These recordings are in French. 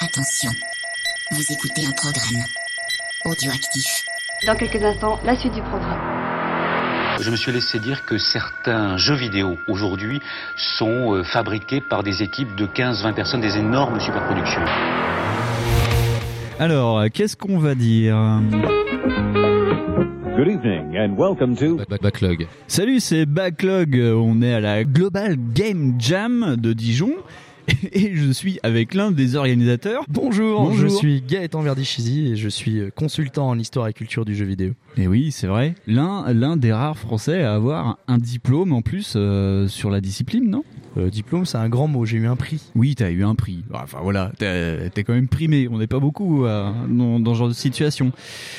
Attention, vous écoutez un programme audioactif. Dans quelques instants, la suite du programme. Je me suis laissé dire que certains jeux vidéo aujourd'hui sont euh, fabriqués par des équipes de 15-20 personnes, des énormes superproductions. Alors, qu'est-ce qu'on va dire? Good evening and welcome to Backlog. Salut, c'est Backlog. On est à la Global Game Jam de Dijon. Et je suis avec l'un des organisateurs. Bonjour, Bonjour. je suis Gaëtan Verdichizi et je suis euh, consultant en histoire et culture du jeu vidéo. Et oui, c'est vrai. L'un, l'un des rares Français à avoir un diplôme en plus euh, sur la discipline, non? Euh, diplôme, c'est un grand mot, j'ai eu un prix. Oui, t'as eu un prix. Enfin voilà, t'es quand même primé. On n'est pas beaucoup euh, dans, dans ce genre de situation.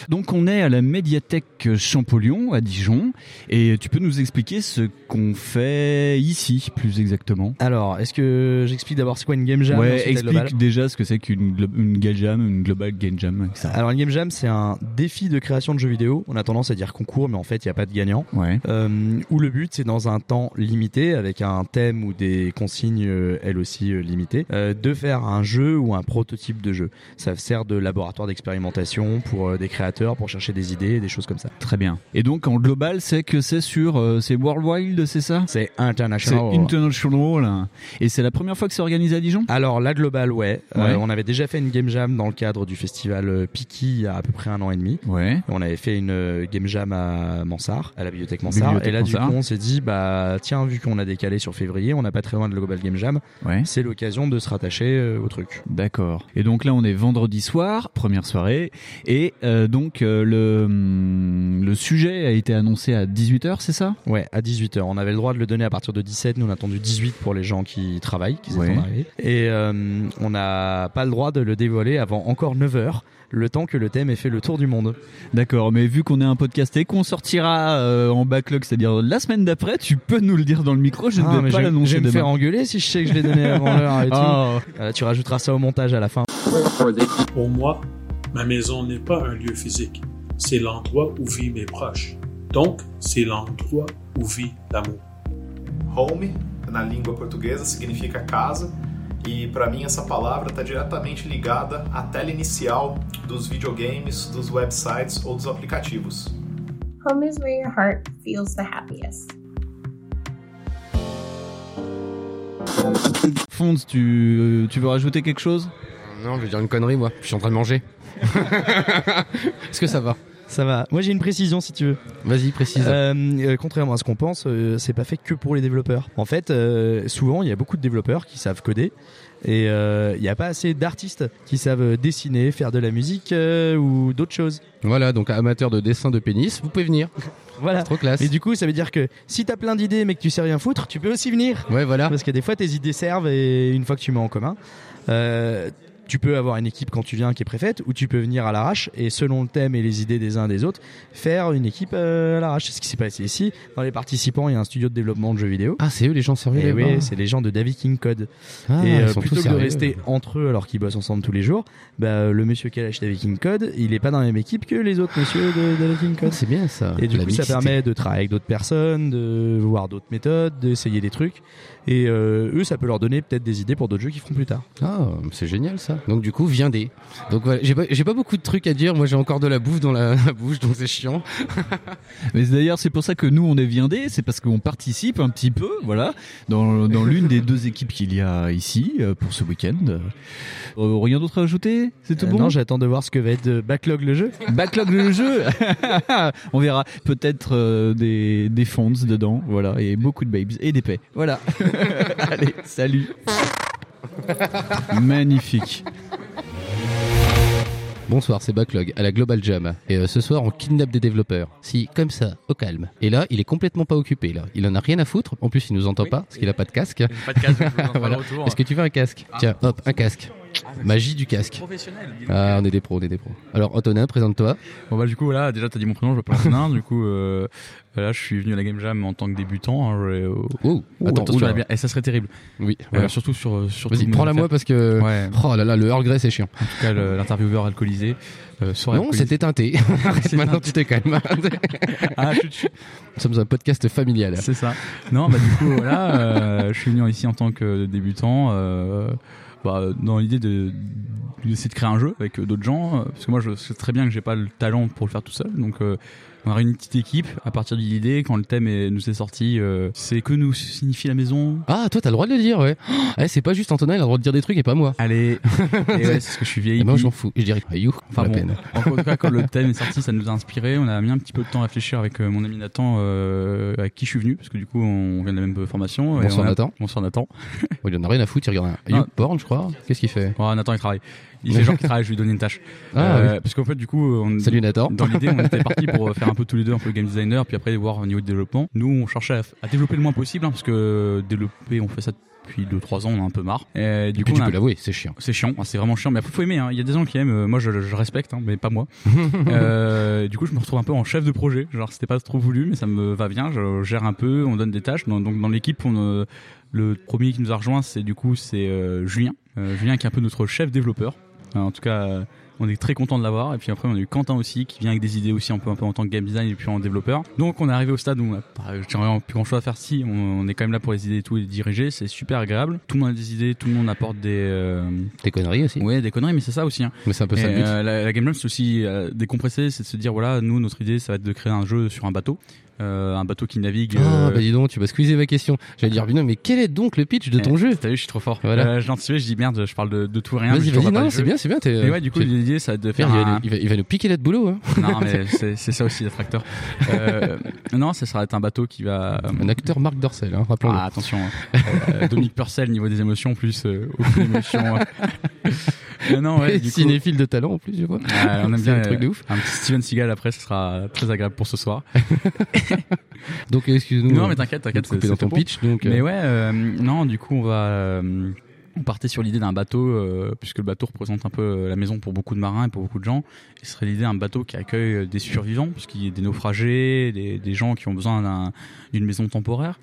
Donc on est à la médiathèque Champollion à Dijon. Et tu peux nous expliquer ce qu'on fait ici, plus exactement? Alors, est-ce que j'explique d'abord c'est quoi une game jam Ouais, explique déjà ce que c'est qu'une une game jam, une global game jam. ça. Alors, une game jam, c'est un défi de création de jeux vidéo. On a tendance à dire concours, mais en fait, il n'y a pas de gagnant. Ouais. Euh, où le but, c'est dans un temps limité, avec un thème ou des consignes, euh, elles aussi euh, limitées, euh, de faire un jeu ou un prototype de jeu. Ça sert de laboratoire d'expérimentation pour des créateurs, pour chercher des idées, des choses comme ça. Très bien. Et donc en global, c'est que c'est sur, c'est Worldwide, c'est ça? C'est C'est international. international. Et c'est la première fois que c'est organisé à Dijon? Alors la globale, ouais. Euh, on avait déjà fait une game jam dans le cadre du festival Piki il y a à peu près un an et demi. Ouais. On avait fait une game jam à Mansart, à la bibliothèque Mansart. Bibliothèque et là, Mansart. du coup, on s'est dit, bah tiens, vu qu'on a décalé sur février, on n'a pas très loin de la global game jam, Ouais. c'est l'occasion de se rattacher euh, au truc. D'accord. Et donc là, on est vendredi soir, première soirée, et euh, donc euh, le hum, le sujet a été annoncé à 18h, c'est ça? Ouais, à 18h. On avait le droit de le donner à partir de 17. Nous, on a attendu 18 pour les gens qui travaillent, qui Ouais. à arriver. Et on n'a pas le droit de le dévoiler avant encore 9h, le temps que le thème ait fait le tour du monde. D'accord. Mais vu qu'on est un podcast et qu'on sortira euh, en backlog, c'est-à-dire la semaine d'après, tu peux nous le dire dans le micro. Je ne Ah, vais pas je, je l'annoncer vais me faire engueuler si je sais que je l'ai donné avant l'heure et tout. Ah. Euh, tu rajouteras ça au montage à la fin. Pour moi, ma maison n'est pas un lieu physique, c'est l'endroit où vivent mes proches. Donc, c'est l'endroit où vit l'amour. Home, na língua portuguesa, significa casa, e para mim essa palavra está diretamente ligada à tela inicial dos videogames, dos websites ou dos aplicativos. Home is where your heart feels the happiest. Fonds, tu tu veux rajouter quelque chose Non, je vais dire une connerie, moi. Je suis en train de manger. Est-ce que ça va Ça va. Moi, j'ai une précision si tu veux. Vas-y, précise. Euh, euh, contrairement à ce qu'on pense, euh, c'est pas fait que pour les développeurs. En fait, euh, souvent, il y a beaucoup de développeurs qui savent coder. Et euh, il n'y a pas assez d'artistes qui savent dessiner, faire de la musique euh, ou d'autres choses. Voilà, donc amateur de dessin de pénis, vous pouvez venir. Voilà. Trop classe. Et du coup, ça veut dire que si t'as plein d'idées mais que tu sais rien foutre, tu peux aussi venir. Ouais, voilà. Parce que des fois, tes idées servent et une fois que tu mets en commun, euh, tu peux avoir une équipe quand tu viens qui est préfète ou tu peux venir à l'arrache et selon le thème et les idées des uns des autres, faire une équipe euh, à l'arrache. C'est ce qui s'est passé ici. Dans les participants, il y a un studio de développement de jeux vidéo. Ah, c'est eux les gens servis Et là-bas. oui, c'est les gens de David King Code. Ah, et euh, plutôt que de sérieux. rester entre eux alors qu'ils bossent ensemble tous les jours, bah, le monsieur qui a lâché David King Code, il est pas dans la même équipe que les autres monsieur de David King Code. Ah, c'est bien ça. Et du La coup, ça permet de travailler avec d'autres personnes, de voir d'autres méthodes, d'essayer des trucs. Et euh, eux, ça peut leur donner peut-être des idées pour d'autres jeux qu'ils feront plus tard. Ah, c'est génial ça. Donc du coup, viendez. Donc voilà, j'ai pas, j'ai pas beaucoup de trucs à dire. Moi, j'ai encore de la bouffe dans la, la bouche, donc c'est chiant. Mais d'ailleurs, c'est pour ça que nous, on est viandés, c'est parce qu'on participe un petit peu, voilà, dans, dans l'une des deux équipes qu'il y a ici euh, pour ce week-end. Euh, rien d'autre à ajouter? C'est tout Euh, bon? Non, j'attends de voir ce que va être euh, Backlog le jeu. Backlog le jeu On verra peut-être euh, des, des fonds dedans, voilà, et beaucoup de babes et des paix. Voilà. Allez, salut Magnifique. Bonsoir, c'est Backlog à la Global Jam. Et euh, ce soir, on kidnappe des développeurs. Si, comme ça, au calme. Et là, il est complètement pas occupé. Là, il en a rien à foutre. En plus, il nous entend pas parce qu'il a pas de casque. Pas de casque, je vous en ferai Voilà. Est-ce que tu veux un casque? Tiens, hop, un casque. Magie du casque. Ah, on est des pros, on est des pros. Alors, Antonin, présente-toi. Bon bah du coup voilà, déjà t'as dit mon prénom, je m'appelle Antonin, du coup euh, là je suis venu à la Game Jam en tant que débutant. Hein, je- oh, Oh, attends, bien, et ça serait terrible. Oui, Euh, surtout sur sur Vas-y, prends-la moi parce que. Ouais. Oh là là, le Earl Grey, c'est chiant. En tout cas l'intervieweur alcoolisé. Euh, Non, c'était teinté. Arrête, maintenant tu te calmes. Ah. Nous sommes un podcast familial. C'est ça. Non, bah du coup voilà, euh, je suis venu ici en tant que débutant. Euh, bah, dans l'idée de d'essayer de créer un jeu avec euh, d'autres gens euh, parce que moi je sais très bien que j'ai pas le talent pour le faire tout seul donc euh, on a une petite équipe à partir de l'idée quand le thème est- nous est sorti euh, c'est que nous signifie la maison Ah, toi, t'as le droit de le dire, ouais. Eh, c'est pas juste Antonin, il a le droit de dire des trucs et pas moi. allez et ouais, c'est parce que je suis vieille Et moi, j'en fous. Je dirais, you, Enfin la bon, peine. en tout cas, quand le thème est sorti, ça nous a inspiré. On a mis un petit peu de temps à réfléchir avec euh, mon ami Nathan, euh, avec qui je suis venu, parce que du coup, on vient de la même formation. et on a- Nathan. Bonsoir Nathan. Oh, il en a rien à foutre, il regarde un Ah. YouPorn, je crois. Qu'est-ce qu'il fait? Oh, Nathan, il travaille. Il fait genre qu'il travaille, je lui donne une tâche. Ah, Euh, Parce qu'en fait, du coup, on, Salut Nathan. dans l'idée, on était parti pour faire un peu tous les deux un peu game designer, puis après voir au niveau de développement. Nous, on cherchait à, à développer le moins possible, hein, parce que développer, on fait ça depuis 2-3 ans, on a un peu marre. Et du Et coup, tu a- peux l'avouer, c'est chiant. c'est chiant, hein, c'est vraiment chiant, mais après faut aimer. hein. Il y a des gens qui aiment, euh, moi je, je respecte, hein, mais pas moi. Euh, du coup, je me retrouve un peu en chef de projet. Genre, c'était pas trop voulu, mais ça me va bien. Je gère un peu, on donne des tâches. Donc, dans l'équipe, on, euh, le premier qui nous a rejoint, c'est du coup c'est euh, Julien. Euh, Julien qui est un peu notre chef développeur. Euh, en tout cas, euh, on est très content de l'avoir. Et puis après, on a eu Quentin aussi qui vient avec des idées aussi un peu, un peu en tant que game design et puis en développeur. Donc, on est arrivé au stade où on a pas, j'ai vraiment plus grand chose à faire. Si, on, on est quand même là pour les idées et tout et les diriger. C'est super agréable. Tout le monde a des idées, tout le monde apporte des euh, Des conneries aussi. Ouais, des conneries, mais c'est ça aussi. Hein. Mais c'est un peu ça le but. euh, la, la Game Jam, c'est aussi euh, décompresser, c'est de se dire voilà, nous, notre idée, ça va être de créer un jeu sur un bateau. Euh, un bateau qui navigue. Ah, euh, bah dis donc, tu vas squeezer ma question. J'allais dire, non, mais quel est donc le pitch de ton eh, jeu T'as vu, je suis trop fort. Voilà. Euh, je dis merde, je parle de, de tout et rien. mais Vas-y, vas-y, non, c'est bien, c'est bien. t'es- Et ouais, du coup, l'idée, ça va être de faire il, va, il va- il va nous piquer notre boulot. Hein. Non, mais c'est c'est ça aussi, d'être acteur. Euh, non, ça sera être un bateau qui va... Un acteur Marc Dorcel, hein, rappelons-le. Ah, attention. Euh, Dominique Purcell, niveau des émotions, plus aucune émotion. Euh, non, ouais, du coup, Cinéphile de talent en plus, je vois. On aime bien un truc de ouf. Un petit Steven Seagal après, ce sera très agréable pour ce soir. Donc, excuse-nous. Non, euh, mais t'inquiète, t'inquiète, c'est- dans ton pitch. Donc, euh, Mais ouais, euh, non, du coup, on va. euh, on partait sur l'idée d'un bateau, euh, puisque le bateau représente un peu la maison pour beaucoup de marins et pour beaucoup de gens. Ce serait l'idée d'un bateau qui accueille des survivants, puisqu'il y a des naufragés, des, des gens qui ont besoin d'un- d'une maison temporaire.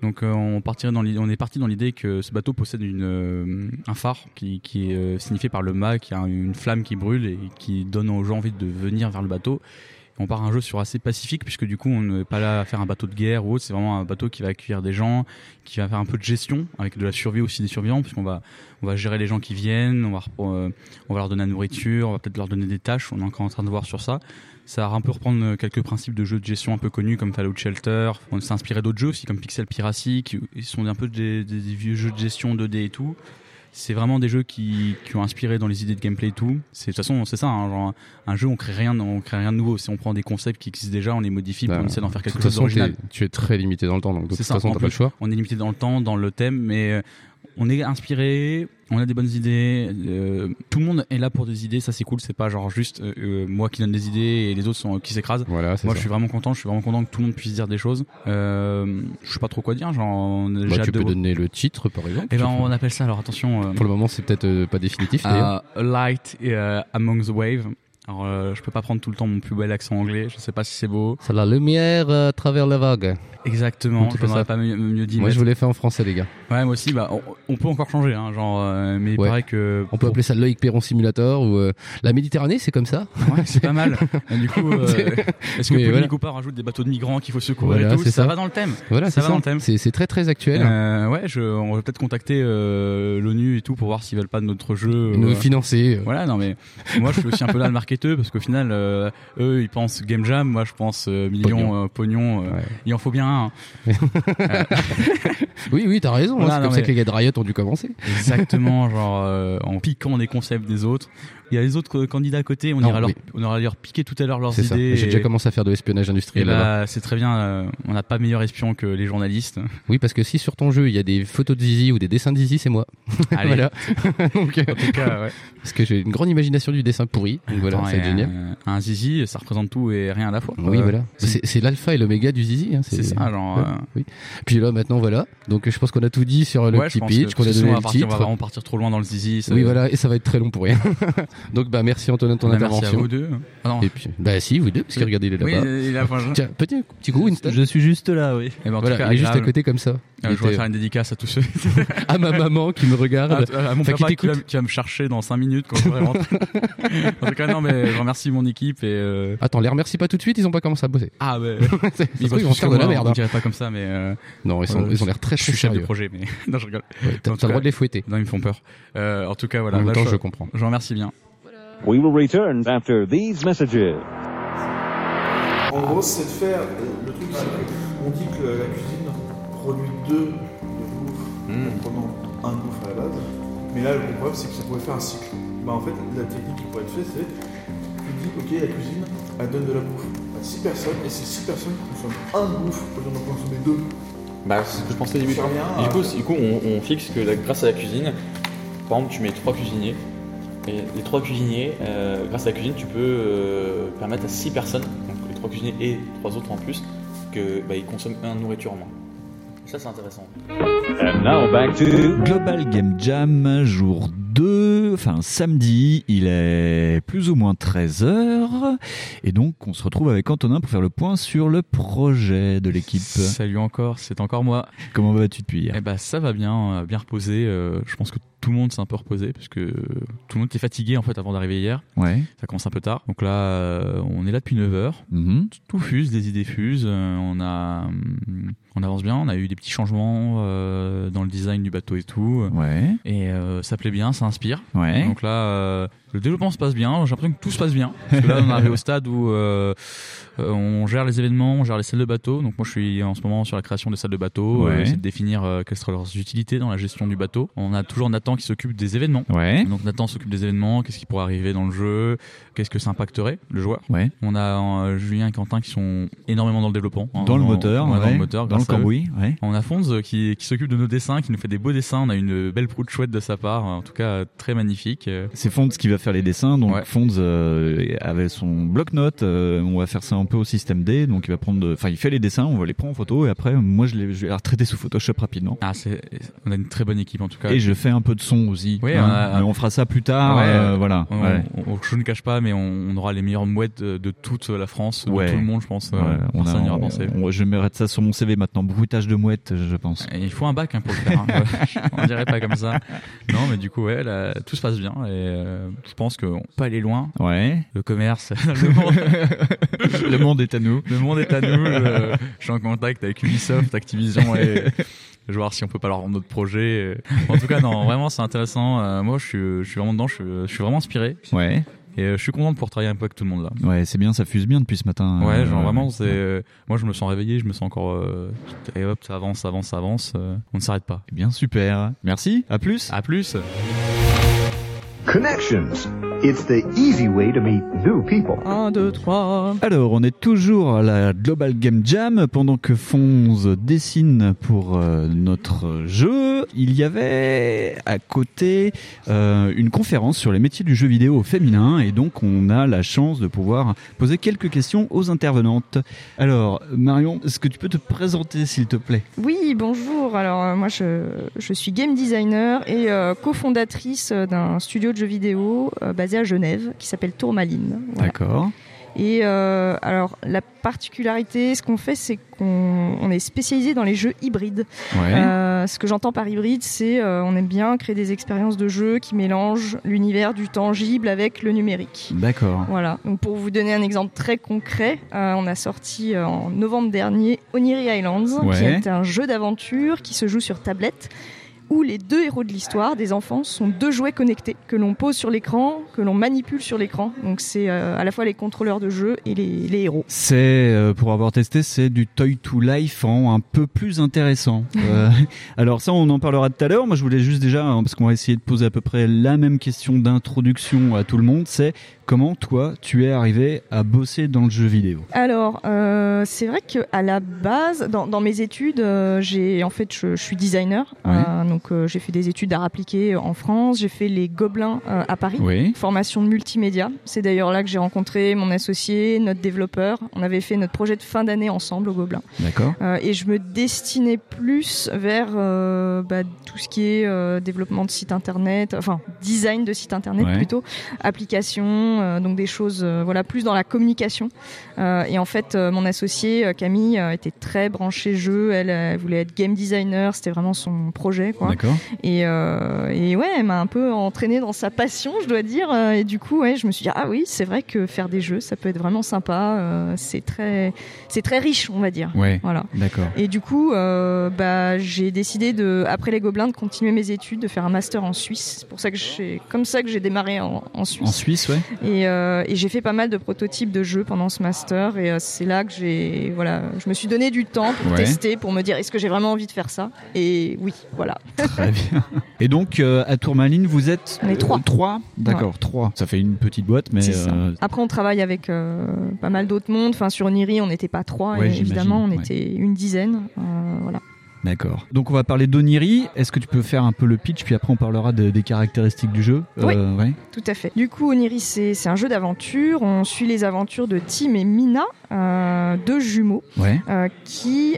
Donc euh, on partirait dans on est parti dans l'idée que ce bateau possède une, euh, un phare qui, qui est signifié par le mât, qui a une flamme qui brûle et qui donne aux gens envie de venir vers le bateau. On part un jeu sur assez pacifique puisque du coup on n'est pas là à faire un bateau de guerre ou autre, c'est vraiment un bateau qui va accueillir des gens, qui va faire un peu de gestion avec de la survie aussi des survivants puisqu'on va on va gérer les gens qui viennent, on va euh, on va leur donner la nourriture, on va peut-être leur donner des tâches, on est encore en train de voir sur ça. Ça va un peu reprendre euh, quelques principes de jeux de gestion un peu connus comme Fallout Shelter. On s'est inspiré d'autres jeux aussi comme Pixel Piracy qui sont un peu des- des vieux jeux de gestion 2D et tout. C'est vraiment des jeux qui, qui ont inspiré dans les idées de gameplay et tout. C'est de toute façon c'est ça, hein, genre un jeu on crée rien, on crée rien de nouveau. Si on prend des concepts qui existent déjà, on les modifie, puis bah, on essaie d'en faire de quelque toute chose d'original. tu es très limité dans le temps, donc de toute ça, façon, t'as pas le choix. On est limité dans le temps, dans le thème, mais euh, on est inspiré, on a des bonnes idées. euh, tout le monde est là pour des idées, ça c'est cool. C'est pas genre juste euh, euh, moi qui donne des idées et les autres sont qui s'écrasent. Voilà, Moi, ça. je suis vraiment content. Je suis vraiment content que tout le monde puisse dire des choses. Euh, je sais pas trop quoi dire. Genre, on- Bah, tu de peux donner le titre, par exemple. Eh ben, on appelle ça. Alors attention. Pour le moment, c'est peut-être pas définitif. Light euh, Among the Wave. Alors, euh, je peux pas prendre tout le temps mon plus bel accent anglais. Je sais pas si c'est beau. C'est la lumière euh, à travers la vague. Exactement. Je n'aurais pas mieux, mieux dit. Moi, je vous l'ai fait en français, les gars. Ouais, moi aussi. Bah, on, on peut encore changer. Hein, genre, euh, mais il Ouais. paraît que. On peut appeler ça Loïc Perron Simulator ou euh, la Méditerranée, c'est comme ça. Ouais, c'est pas mal. Et du coup, euh, est-ce que Pauline voilà. Rajoute des bateaux de migrants qu'il faut secourir Voilà, et tout? c'est ça, ça. va dans le thème. Voilà, ça c'est va ça. dans le thème. C'est très très actuel. Ouais, je, on va peut-être contacter l'ONU et tout pour voir s'ils veulent pas de notre jeu. Nous financer. Voilà, non mais moi je suis aussi un peu là le parce qu'au final euh, eux ils pensent game jam, moi je pense euh, millions Pognon. euh, pognon. euh, Ouais. Il en faut bien un. Oui, oui, t'as raison. hein, c'est comme ça que les gars de Riot ont dû commencer. Exactement, genre euh, en piquant des concepts des autres. Il y a les autres euh, candidats à côté, on Non, ira leur, on ira leur piquer tout à l'heure leurs idées. J'ai déjà commencé à faire de l'espionnage industriel. c'est très bien. euh, on n'a pas meilleur espion que les journalistes. Oui, parce que si sur ton jeu il y a des photos de Zizi ou des dessins de Zizi, c'est moi. Allez. voilà. Donc, euh, En tout cas, ouais. parce que j'ai une grande imagination du dessin pourri. Donc voilà, c'est génial. Un, un zizi, ça représente tout et rien à la fois. Oui, Euh, voilà. c'est- l'alpha et l'oméga du Zizi. hein, C'est ça, genre. Ouais, euh, oui. Puis là, maintenant, voilà. Donc je pense qu'on a tout dit sur le ouais, petit pitch, qu'on a parce que donné le va partir- On va titre. vraiment partir trop loin dans le zizi. ça- Oui, voilà, et ça va être très long pour rien. Donc, bah, merci Antonin de ton Bah, merci à intervention. vous deux. Ah non. Et puis, bah, si, vous deux, parce que regardez, il est Oui, là-bas. il a pas- Tiens, petit, petit coup, Winston. Je suis juste là, oui. Eh ben, en tout Voilà, cas, il est juste à agréable. côté comme ça. Euh, je voudrais faire une dédicace à tous ceux. à ma maman qui me regarde. À, à mon qui papa qui, va, qui va me chercher dans 5 minutes quand je vais rentrer. en tout cas, non, mais je remercie mon équipe et. euh, Attends, les remercie pas tout de suite, ils ont pas commencé à bosser. Ah, ouais. Ils vont se faire de la merde. Hein. dirait pas comme ça, mais. euh, Non, ils sont- voilà, ils ont l'air très, Je chef de projet, mais. non, je rigole. T'as- tout le droit de les fouetter. Non, ils me font peur. Euh, en tout cas, voilà. En même là, temps, je, je comprends. Je vous remercie bien. We will return after these messages. En gros, c'est de faire. Le truc, c'est qu'on dit que la cuisine produit deux de bouffe en prenant un de bouffe à la base. Mais là, le problème, c'est que ça pourrait faire un cycle. Bah, en fait, la technique qui pourrait être faite, c'est tu dis, ok, la cuisine, elle donne de la bouffe à 6 personnes, et ces 6 personnes consomment un de bouffe au lieu d'en consommer deux. Bah, c'est ce que je pensais au début. Et du coup, c'est- du coup on, on fixe que la- grâce à la cuisine, par exemple, tu mets trois cuisiniers. Et les trois cuisiniers, euh, grâce à la cuisine, tu peux euh, permettre à six personnes, donc les trois cuisiniers et trois autres en plus, que bah, ils consomment un de nourriture en moins. Ça, c'est intéressant. And now back to Global Game Jam, jour 2, enfin samedi, il est plus ou moins 13h. Et donc, on se retrouve avec Antonin pour faire le point sur le projet de l'équipe. Salut encore, c'est encore moi. Comment vas-tu depuis hier? Eh ben, ça va bien, euh, bien reposé. euh, je pense que tout le monde s'est un peu reposé parce que tout le monde était fatigué en fait avant d'arriver hier. Ouais. Ça commence un peu tard. Donc là, euh, on est là depuis 9 heures. Mhm. Tout fuse, des idées fusent. euh, on a, hum, on avance bien. On a eu des petits changements euh, dans le design du bateau et tout. Ouais. Et euh, ça plaît bien, ça inspire. Ouais. Donc là, euh, le développement se passe bien. J'ai l'impression que tout se passe bien. Parce que là, on est arrivé au stade où on gère les événements, on gère les salles de bateau. Donc moi, je suis en ce moment sur la création des salles de bateau. Ouais. C'est de définir quelles seraient leurs utilités dans la gestion du bateau. On a toujours Nathan qui s'occupe des événements. Ouais. Donc Nathan s'occupe des événements. Qu'est-ce qui pourrait arriver dans le jeu Qu'est-ce que ça impacterait le joueur. On a Julien et Quentin qui sont énormément dans le développement. hein, Dans le moteur, ouais, dans le moteur, Dans le. Cambouis, ouais. On a Fonz euh, qui, qui s'occupe de nos dessins, qui nous fait des beaux dessins. On a une belle proue de chouette de sa part, en tout cas très magnifique. C'est Fonds qui va faire les dessins. Donc Ouais. Fonds euh, avait son bloc-notes. euh, on va faire ça un peu au système D. Donc il va prendre, enfin il fait les dessins, on va les prendre en photo et après moi je, les, je vais les retraiter sous Photoshop rapidement. Ah, c'est, on a une très bonne équipe en tout cas. Et je fais un peu de son aussi. Oui, hein. on a- Mais on fera ça plus tard. Ouais, euh, voilà. on- Ouais. on- on- je ne cache pas, mais on, aura les meilleures mouettes de, de toute la France, de tout le monde, je pense. on a- personne n'y aura on- pensé. on- je mettre ça sur mon CV maintenant. Bruitage de mouette, je pense. Et il faut un bac hein, pour le faire. hein. On dirait pas comme ça. Non, mais du coup, ouais, là, tout se passe bien et euh, je pense qu'on peut aller loin. Ouais. Le commerce, le monde, Le monde est à nous. le monde est à nous. euh, je suis en contact avec Ubisoft, Activision et je vais voir si on peut pas leur rendre notre projet. En tout cas, non, vraiment, c'est intéressant. Euh, moi, je suis, je suis vraiment dedans. Je suis, je suis vraiment inspiré. Ouais. Et euh, je suis content de pouvoir travailler un peu avec tout le monde là. Ouais, c'est bien, ça fuse bien depuis ce matin. Ouais, Euh, genre vraiment, c'est. euh, Moi, je me sens réveillé, je me sens encore. euh, Et hop, ça avance, ça avance, ça avance. euh, On ne s'arrête pas. Eh Bien, super. Merci. À plus. À plus. Connections. It's the easy way to meet new people. 1, 2, 3. Alors, on est toujours à la Global Game Jam pendant que Fonz dessine pour euh, notre jeu. Il y avait à côté euh, une conférence sur les métiers du jeu vidéo au féminin et donc on a la chance de pouvoir poser quelques questions aux intervenantes. Alors, Marion, est-ce que tu peux te présenter s'il te plaît? Oui, bonjour. Alors, euh, moi, je, je suis game designer et euh, cofondatrice d'un studio de jeux vidéo euh, à Genève qui s'appelle Tourmaline. Voilà. D'accord. Et euh, alors, la particularité, ce qu'on fait, c'est qu'on on est spécialisé dans les jeux hybrides. Ouais. Euh, ce que j'entends par hybride, c'est euh, on aime bien créer des expériences de jeu qui mélangent l'univers du tangible avec le numérique. D'accord. Voilà. Donc pour vous donner un exemple très concret, euh, on a sorti en novembre dernier Oniri Islands, qui est un jeu d'aventure qui se joue sur tablette où les deux héros de l'histoire, des enfants, sont deux jouets connectés que l'on pose sur l'écran, que l'on manipule sur l'écran. Donc c'est euh, à la fois les contrôleurs de jeu et les, les héros. C'est, euh, pour avoir testé, c'est du Toy to Life en un peu plus intéressant. Euh, alors ça, on en parlera tout à l'heure. Moi, je voulais juste déjà, hein, parce qu'on va essayer de poser à peu près la même question d'introduction à tout le monde, c'est comment toi, tu es arrivé à bosser dans le jeu vidéo? Alors, c'est vrai que à la base, dans, dans mes études, j'ai en fait, je, je suis designer, Ouais. Donc donc euh, j'ai fait des études d'art appliqué en France. J'ai fait les Gobelins euh, à Paris, Oui. formation de multimédia. C'est d'ailleurs là que j'ai rencontré mon associé, notre développeur. On avait fait notre projet de fin d'année ensemble au Gobelin. D'accord. Euh, et je me destinais plus vers bah, tout ce qui est développement de site internet, enfin design de site internet Ouais. plutôt, applications, euh, donc des choses voilà plus dans la communication. Et en fait, mon associée euh, Camille était très branchée jeu. Elle, elle voulait être game designer, c'était vraiment son projet. Quoi. Et, euh, et ouais, elle m'a un peu entraînée dans sa passion, je dois dire. Euh, Et du coup, ouais, je me suis dit ah oui, c'est vrai que faire des jeux, ça peut être vraiment sympa. Euh, c'est très, c'est très riche, on va dire. Ouais. Voilà. D'accord. Et du coup, euh, bah, j'ai décidé de, après les Gobelins, de continuer mes études, de faire un master en Suisse. C'est pour ça que j'ai, comme ça que j'ai démarré en, en Suisse. En Suisse, ouais. Et, et j'ai fait pas mal de prototypes de jeux pendant ce master. Et c'est là que j'ai, voilà, je me suis donné du temps pour Ouais. tester, pour me dire est-ce que j'ai vraiment envie de faire ça? Et oui, voilà. Très bien. Et donc, euh, à Tourmaline, vous êtes On est trois. euh, trois D'accord, trois. Ça fait une petite boîte, mais. Euh, Après, on travaille avec pas mal d'autres mondes. Enfin, sur Niri, on n'était pas trois, Ouais, et évidemment, on était une dizaine. Voilà. D'accord. Donc on va parler d'Oniri. Est-ce que tu peux faire un peu le pitch, puis après on parlera de- des caractéristiques du jeu? Oui. Euh, ouais. Tout à fait. Du coup, Oniri, c'est un jeu d'aventure. On suit les aventures de Tim et Mina, euh, deux jumeaux, Ouais. euh, qui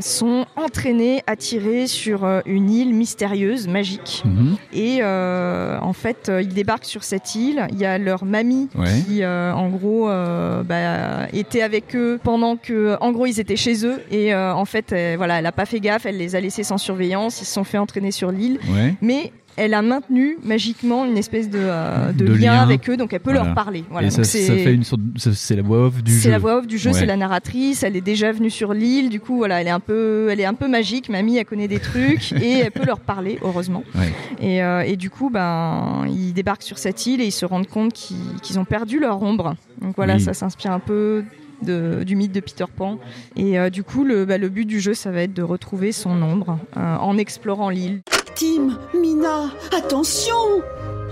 sont entraînés, attirés sur euh, une île mystérieuse, magique. Mhm. Et en fait, ils débarquent sur cette île. Il y a leur mamie Ouais. qui, en gros, bah, était avec eux pendant que, en gros, ils étaient chez eux. Et en fait, voilà, elle a pas fait gaffe. Elle les a laissés sans surveillance. Ils se sont fait entraîner sur l'île. Ouais. Mais elle a maintenu magiquement une espèce de, euh, de De lien, lien. avec eux, donc elle peut Voilà. leur parler. Voilà. Et Donc ça, c'est- ça fait une sorte. C'est la voix off du jeu. c'est la voix off du jeu, Ouais. c'est la narratrice. Elle est déjà venue sur l'île, du coup voilà, elle est un peu, elle est un peu magique. Mamie, elle connaît des trucs et elle peut leur parler, heureusement. Ouais. Et, euh, et du coup, ben, ils débarquent sur cette île et ils se rendent compte qu'ils ont perdu leur ombre. Donc voilà, Oui. ça s'inspire un peu de- du mythe de Peter Pan. Et euh, du coup, le, bah, le but du jeu, ça va être de retrouver son ombre euh, en explorant l'île. Tim, Mina, attention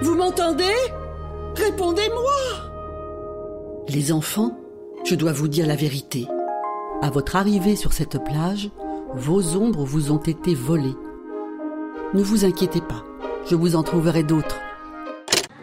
Vous m'entendez? Répondez-moi Les enfants, je dois vous dire la vérité. À votre arrivée sur cette plage, vos ombres vous ont été volées. Ne vous inquiétez pas, je vous en trouverai d'autres.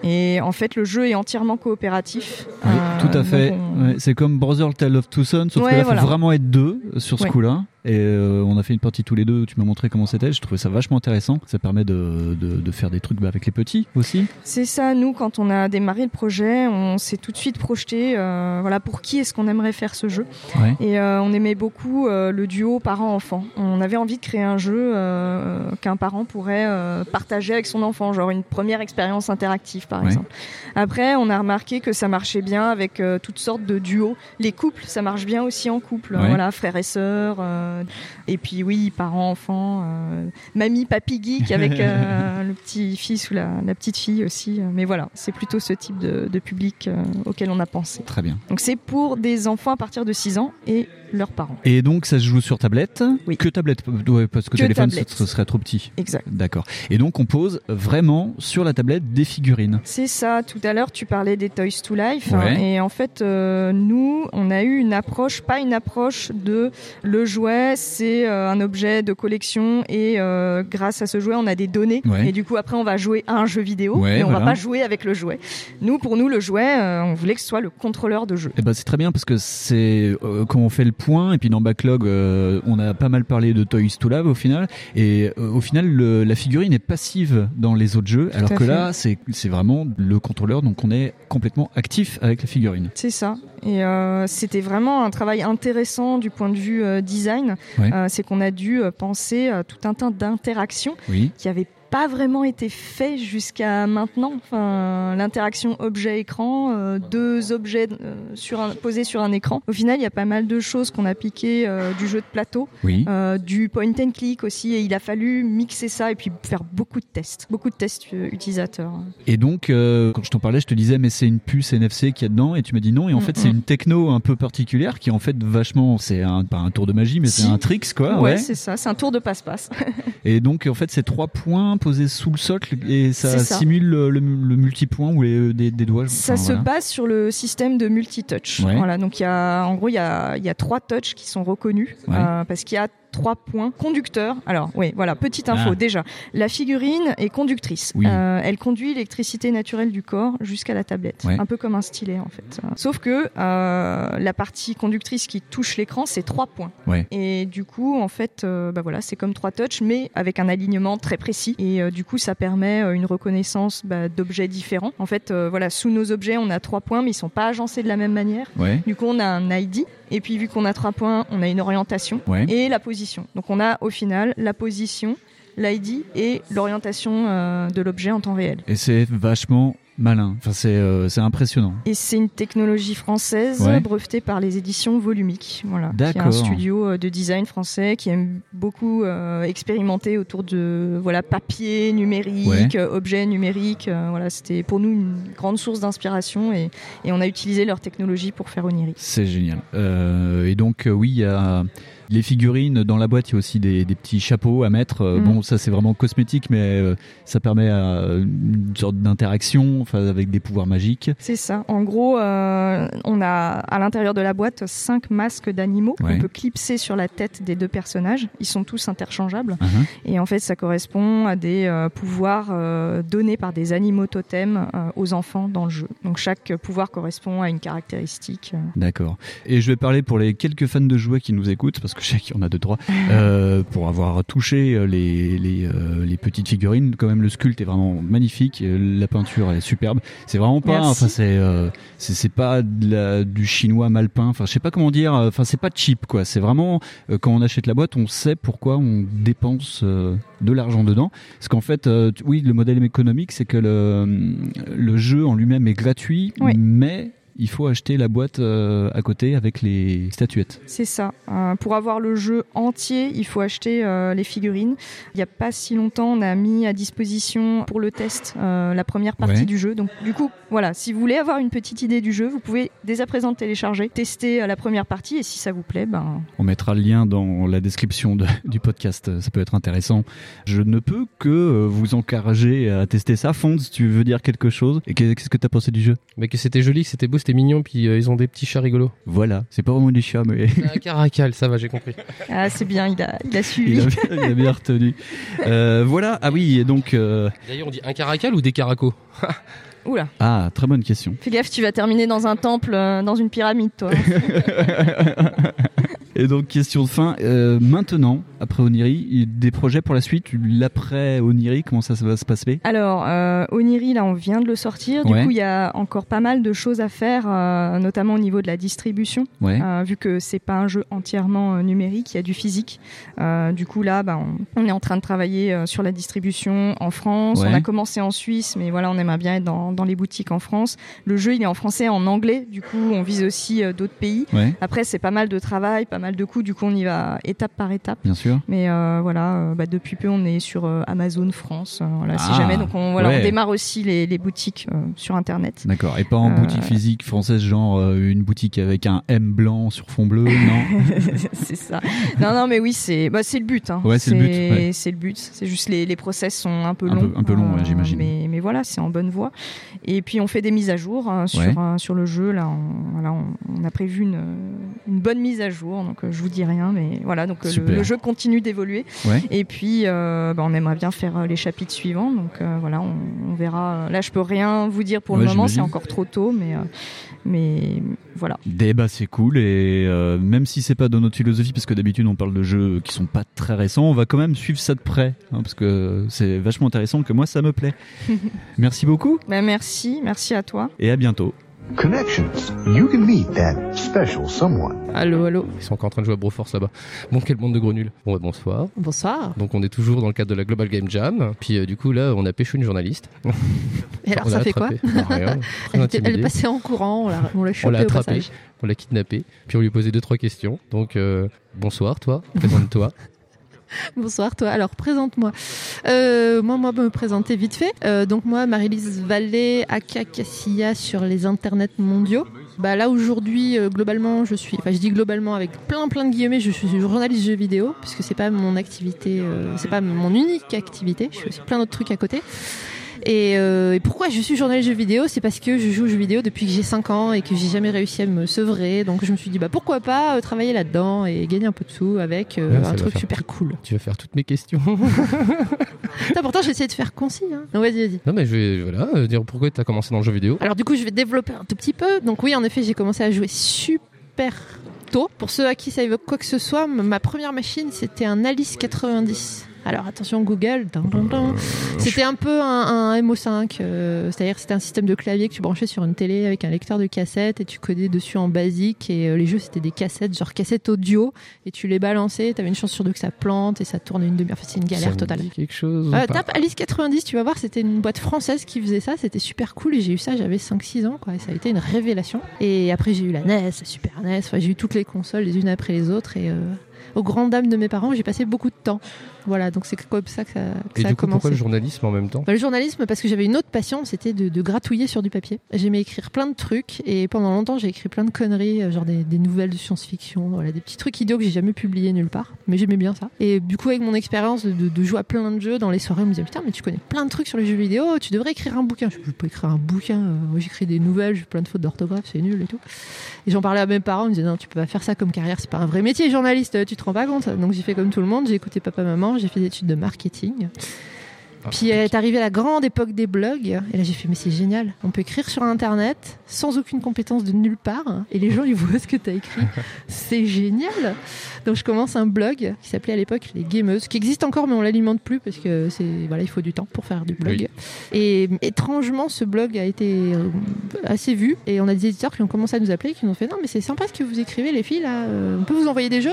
Et en fait, le jeu est entièrement coopératif. Oui, Euh, tout à fait. on- Ouais, c'est comme Brother Tale of Two Sons, sauf Ouais, que là, voilà. faut vraiment être deux sur ce Ouais. coup-là. Et euh, on a fait une partie tous les deux où tu m'as montré comment c'était. Je trouvais ça vachement intéressant. Ça permet de, de, de faire des trucs bah, avec les petits aussi. C'est ça, nous, quand on a démarré le projet, on s'est tout de suite projeté, euh, voilà, pour qui est-ce qu'on aimerait faire ce jeu. Ouais. Et euh, on aimait beaucoup le duo parent-enfant. On avait envie de créer un jeu qu'un parent pourrait partager avec son enfant, genre une première expérience interactive, par Ouais. exemple. Après, on a remarqué que ça marchait bien avec toutes sortes de duos. Les couples, ça marche bien aussi en couple, Ouais. voilà, frères et sœurs. Euh, et puis oui, parents-enfants, euh, mamie, papy geek avec euh, le petit fils ou la, la petite fille aussi. Mais voilà, c'est plutôt ce type de, de public auquel on a pensé. Très bien. Donc c'est pour des enfants à partir de 6 ans et leurs parents. Et donc ça se joue sur tablette. Oui. Que tablette Ouais, Parce que, Que téléphone, tablette. ce serait trop petit. Exact. D'accord. Et donc on pose vraiment sur la tablette des figurines. C'est ça, tout à l'heure tu parlais des Toys to Life Ouais. hein, et en fait euh, nous on a eu une approche, pas une approche de le jouet c'est euh, un objet de collection et euh, grâce à ce jouet on a des données Ouais. et du coup après on va jouer à un jeu vidéo Ouais, mais on voilà. va pas jouer avec le jouet. Nous pour nous le jouet on voulait que ce soit le contrôleur de jeu. Eh ben c'est très bien parce que c'est quand on fait le et puis dans backlog euh, on a pas mal parlé de Toys to Love au final et euh, au final le- la figurine est passive dans les autres jeux alors que fait. là c'est c'est vraiment le contrôleur donc on est complètement actif avec la figurine. C'est ça. Et euh, c'était vraiment un travail intéressant du point de vue design. Ouais. C'est qu'on a dû penser à tout un tas d'interactions Oui. qui avaient pas vraiment été fait jusqu'à maintenant. Enfin, l'interaction objet-écran, euh, deux objets euh, sur un, posés sur un écran. Au final, il y a pas mal de choses qu'on a piquées euh, du jeu de plateau, Oui. du point and click aussi, et il a fallu mixer ça et puis faire beaucoup de tests, beaucoup de tests utilisateurs. Et donc quand je t'en parlais je te disais mais c'est une puce NFC qu'il y a dedans et tu m'as dit non et en Mm, fait mm. c'est une techno un peu particulière qui en fait vachement c'est un pas un tour de magie mais Si. c'est un tricks quoi ouais, ouais. c'est ça, c'est un tour de passe-passe. Et donc en fait c'est trois points posés sous le socle et ça, simule le, le, le multipoint ou les, des, des doigts. Ça Enfin, se voilà. base sur le système de multitouch. Ouais. Voilà, donc il y a, en gros, il y a, y a trois touches qui sont reconnus Ouais. euh, parce qu'il y a trois points conducteurs. Alors oui, voilà, petite info Ah. déjà. La figurine est conductrice. Oui. Euh, elle conduit l'électricité naturelle du corps jusqu'à la tablette, Ouais. un peu comme un stylet en fait. Sauf que euh, la partie conductrice qui touche l'écran, c'est trois points. Ouais. Et du coup, en fait, euh, bah voilà, c'est comme trois touches, mais avec un alignement très précis. Et du coup, ça permet une reconnaissance bah, d'objets différents. En fait, voilà, sous nos objets, on a trois points, mais ils sont pas agencés de la même manière. Ouais. Du coup, on a un ID. Et puis, vu qu'on a trois points, on a une orientation et la position. Donc, on a au final la position, l'ID et l'orientation euh, de l'objet en temps réel. Et c'est vachement malin. Enfin, c'est euh, impressionnant. Et c'est une technologie française Ouais. brevetée par les éditions Volumique, voilà, qui est un studio euh, de design français qui aime beaucoup euh, expérimenter autour de voilà papier numérique, Ouais. objets numériques. euh, voilà, c'était pour nous une grande source d'inspiration et, et on a utilisé leur technologie pour faire Oniri. C'est génial. Et donc, oui, il y a les figurines dans la boîte. Il y a aussi des, des petits chapeaux à mettre. Euh, Mhm. Bon, ça, c'est vraiment cosmétique, mais euh, ça permet euh, une sorte d'interaction enfin, avec des pouvoirs magiques. C'est ça. En gros, euh, on a à l'intérieur de la boîte cinq masques d'animaux Ouais. qu'on peut clipser sur la tête des deux personnages. Ils sont tous interchangeables. Mhm. Et en fait, ça correspond à des euh, pouvoirs euh, donnés par des animaux totems aux enfants dans le jeu. Donc chaque pouvoir correspond à une caractéristique. D'accord. Et je vais parler pour les quelques fans de jouets qui nous écoutent, parce que je sais qu'il y en a deux trois, euh, pour avoir touché euh, les les, euh, les petites figurines. Quand même, le sculpte est vraiment magnifique. euh, La peinture est superbe. C'est vraiment pas, Merci. enfin c'est euh, c'est pas de la- du chinois mal peint. Enfin, je sais pas comment dire. euh, Enfin, c'est pas cheap quoi. C'est vraiment euh, quand on achète la boîte, on sait pourquoi on dépense euh, de l'argent dedans. Parce qu'en fait, euh, oui, le modèle économique, c'est que le le jeu en lui-même est gratuit, Oui. mais il faut acheter la boîte euh, à côté avec les statuettes. C'est ça. Euh, pour avoir le jeu entier, il faut acheter euh, les figurines. Il n'y a pas si longtemps, on a mis à disposition pour le test euh, la première partie Ouais. du jeu. Donc du coup, voilà, si vous voulez avoir une petite idée du jeu, vous pouvez dès à présent le télécharger, tester la première partie et si ça vous plaît, ben On mettra le lien dans la description de- du podcast, ça peut être intéressant. Je ne peux que vous encourager à tester ça. Fonds, tu veux dire quelque chose? Et qu'est- qu'est-ce que tu as pensé du jeu? Mais que c'était joli, que c'était beau, c'était mignon, puis euh, ils ont des petits chats rigolos. Voilà, c'est pas vraiment des chats, mais Ah, Caracal, ça va, j'ai compris. ah, c'est bien, il a, il a suivi. il a, bien- il a bien retenu. Euh, voilà, ah oui, et donc... euh, D'ailleurs, on dit un caracal ou des caracos Oula. Ah, très bonne question. Fais gaffe, tu vas terminer dans un temple, euh, dans une pyramide, toi. Et donc, question de fin. euh, maintenant, après Oniri, des projets pour la suite L'après Oniri, comment ça va se passer? Alors, euh, Oniri, là, on vient de le sortir. Du Ouais. coup, il y a encore pas mal de choses à faire, euh, notamment au niveau de la distribution. Ouais. Vu que c'est pas un jeu entièrement numérique, il y a du physique. Du coup, là, bah, on, on est en train de travailler sur la distribution en France. Ouais. On a commencé en Suisse, mais voilà, on aimerait bien être dans, dans les boutiques en France. Le jeu, il est en français et en anglais. Du coup, on vise aussi d'autres pays. Après, c'est pas mal de travail, pas mal de coûts. Du coup, on y va étape par étape. Bien sûr. Mais euh, voilà, euh, bah, depuis peu, on est sur euh, Amazon France. voilà, si Ah, jamais, donc on, voilà, ouais. on démarre aussi les, les boutiques sur Internet. D'accord. Et pas en boutique physique française, genre une boutique avec un M blanc sur fond bleu, non? C'est ça. Non, non, mais oui, c'est bah, le but. Hein. Ouais, c'est le but, ouais. C'est le but. C'est juste les, les process sont un peu Un longs. peu- un peu longs, ouais, j'imagine. Mais, mais voilà, c'est en bonne voie. Et puis on fait des mises à jour hein, sur, Ouais. sur le jeu. Là, on, on, on a prévu une, une bonne mise à jour. Donc euh, je vous dis rien, mais voilà. Donc euh, le, jeu continue d'évoluer. Ouais. Et puis euh, bah, on aimerait bien faire les chapitres suivants. Donc voilà, on, on verra. Là, je peux rien vous dire pour Ouais, le moment. C'est encore trop tôt, mais mais voilà. Des bah c'est cool et euh, même si c'est pas dans notre philosophie parce que d'habitude on parle de jeux qui sont pas très récents, on va quand même suivre ça de près hein, parce que c'est vachement intéressant que moi ça me plaît. Merci beaucoup Bah, merci, merci à toi. et à bientôt. Connections. You can meet that special someone. Allô, allô. Ils sont encore en train de jouer à Broforce là-bas. Bon, quelle bande de gros nuls. Bon, bah, bonsoir. Bonsoir. Donc, on est toujours dans le cadre de la Global Game Jam. Puis, euh, du coup, là, on a pêché une journaliste. Et alors, On ça fait quoi rien. Elle, est passée en courant, on l'a on l'a On chopée l'a au attrapée, passage. on l'a kidnappée, puis on lui posait deux trois questions. Donc euh, bonsoir toi, présente-toi. Bonsoir toi. Alors présente-moi. Euh, moi, moi, me présenter vite fait. Euh, donc moi, Marie-Lise Vallée, aka Cassia sur les internets mondiaux. Bah là aujourd'hui, euh, globalement, je suis. Enfin, je dis globalement avec plein plein de guillemets. Je suis journaliste jeux vidéo puisque c'est pas mon activité, euh, c'est pas mon unique activité. Je fais aussi plein d'autres trucs à côté. Et, euh, et pourquoi je suis journaliste jeux vidéo C'est parce que je joue aux jeux vidéo depuis que j'ai 5 ans et que j'ai jamais réussi à me sevrer. Donc je me suis dit bah pourquoi pas euh, travailler là-dedans et gagner un peu de sous avec euh, Ouais, un truc super tout- cool. Tu vas faire toutes mes questions. Putain, pourtant j'ai essayé de faire concis. Hein. Non, vas-y, vas-y. non mais je vais voilà dire pourquoi tu as commencé dans le jeu vidéo. Alors du coup, je vais développer un tout petit peu. Donc oui, en effet, j'ai commencé à jouer super tôt. Pour ceux à qui ça évoque quoi que ce soit, ma première machine, c'était un Alice 90. Alors attention Google, c'était un peu un, un MO5, euh, c'est-à-dire c'était un système de clavier que tu branchais sur une télé avec un lecteur de cassette et tu codais dessus en basique et euh, les jeux c'était des cassettes, genre cassettes audio et tu les balançais, t'avais une chance sur deux que ça plante et ça tournait une demi-heure, Enfin, c'est une Ça galère me totale. dit quelque chose. Euh, tape Alice 90, tu vas voir, c'était une boîte française qui faisait ça, c'était super cool et j'ai eu ça, j'avais 5-6 ans, quoi, et ça a été une révélation. Et après, j'ai eu la NES, la Super NES, j'ai eu toutes les consoles les unes après les autres et aux grandes dames de mes parents, j'ai passé beaucoup de temps. Voilà, donc c'est comme ça que ça, que Et ça du a coup commencé. pourquoi le journalisme en même temps Bah, le journalisme, parce que j'avais une autre passion, c'était de, de gratouiller sur du papier. J'aimais écrire plein de trucs et pendant longtemps j'ai écrit plein de conneries, euh, genre des, des nouvelles de science-fiction, voilà, des petits trucs idiots que j'ai jamais publiés nulle part, mais j'aimais bien ça. Et du coup, avec mon expérience de, de- de jouer à plein de jeux dans les soirées, on me disait putain, mais tu connais plein de trucs sur les jeux vidéo, tu devrais écrire un bouquin. Je peux pas écrire un bouquin, euh, j'écris des nouvelles, j'ai plein de fautes d'orthographe, c'est nul et tout. Et j'en parlais à mes parents, ils me disaient non, tu peux pas faire ça comme carrière, c'est pas un vrai métier, journaliste, tu te rends pas compte. Donc j'ai fait comme tout le monde, j'ai écouté papa, maman, j'ai fait des études de marketing. Puis est arrivée la grande époque des blogs, et là j'ai fait mais c'est génial, on peut écrire sur internet sans aucune compétence de nulle part, et les gens ils voient ce que t'as écrit, c'est génial. Donc je commence un blog qui s'appelait à l'époque les Gameuses, qui existe encore mais on l'alimente plus parce que c'est voilà il faut du temps pour faire du blog. Oui. Et étrangement ce blog a été euh, assez vu, et on a des éditeurs qui ont commencé à nous appeler, qui nous ont fait non mais c'est sympa ce que vous écrivez les filles là, euh, on peut vous envoyer des jeux?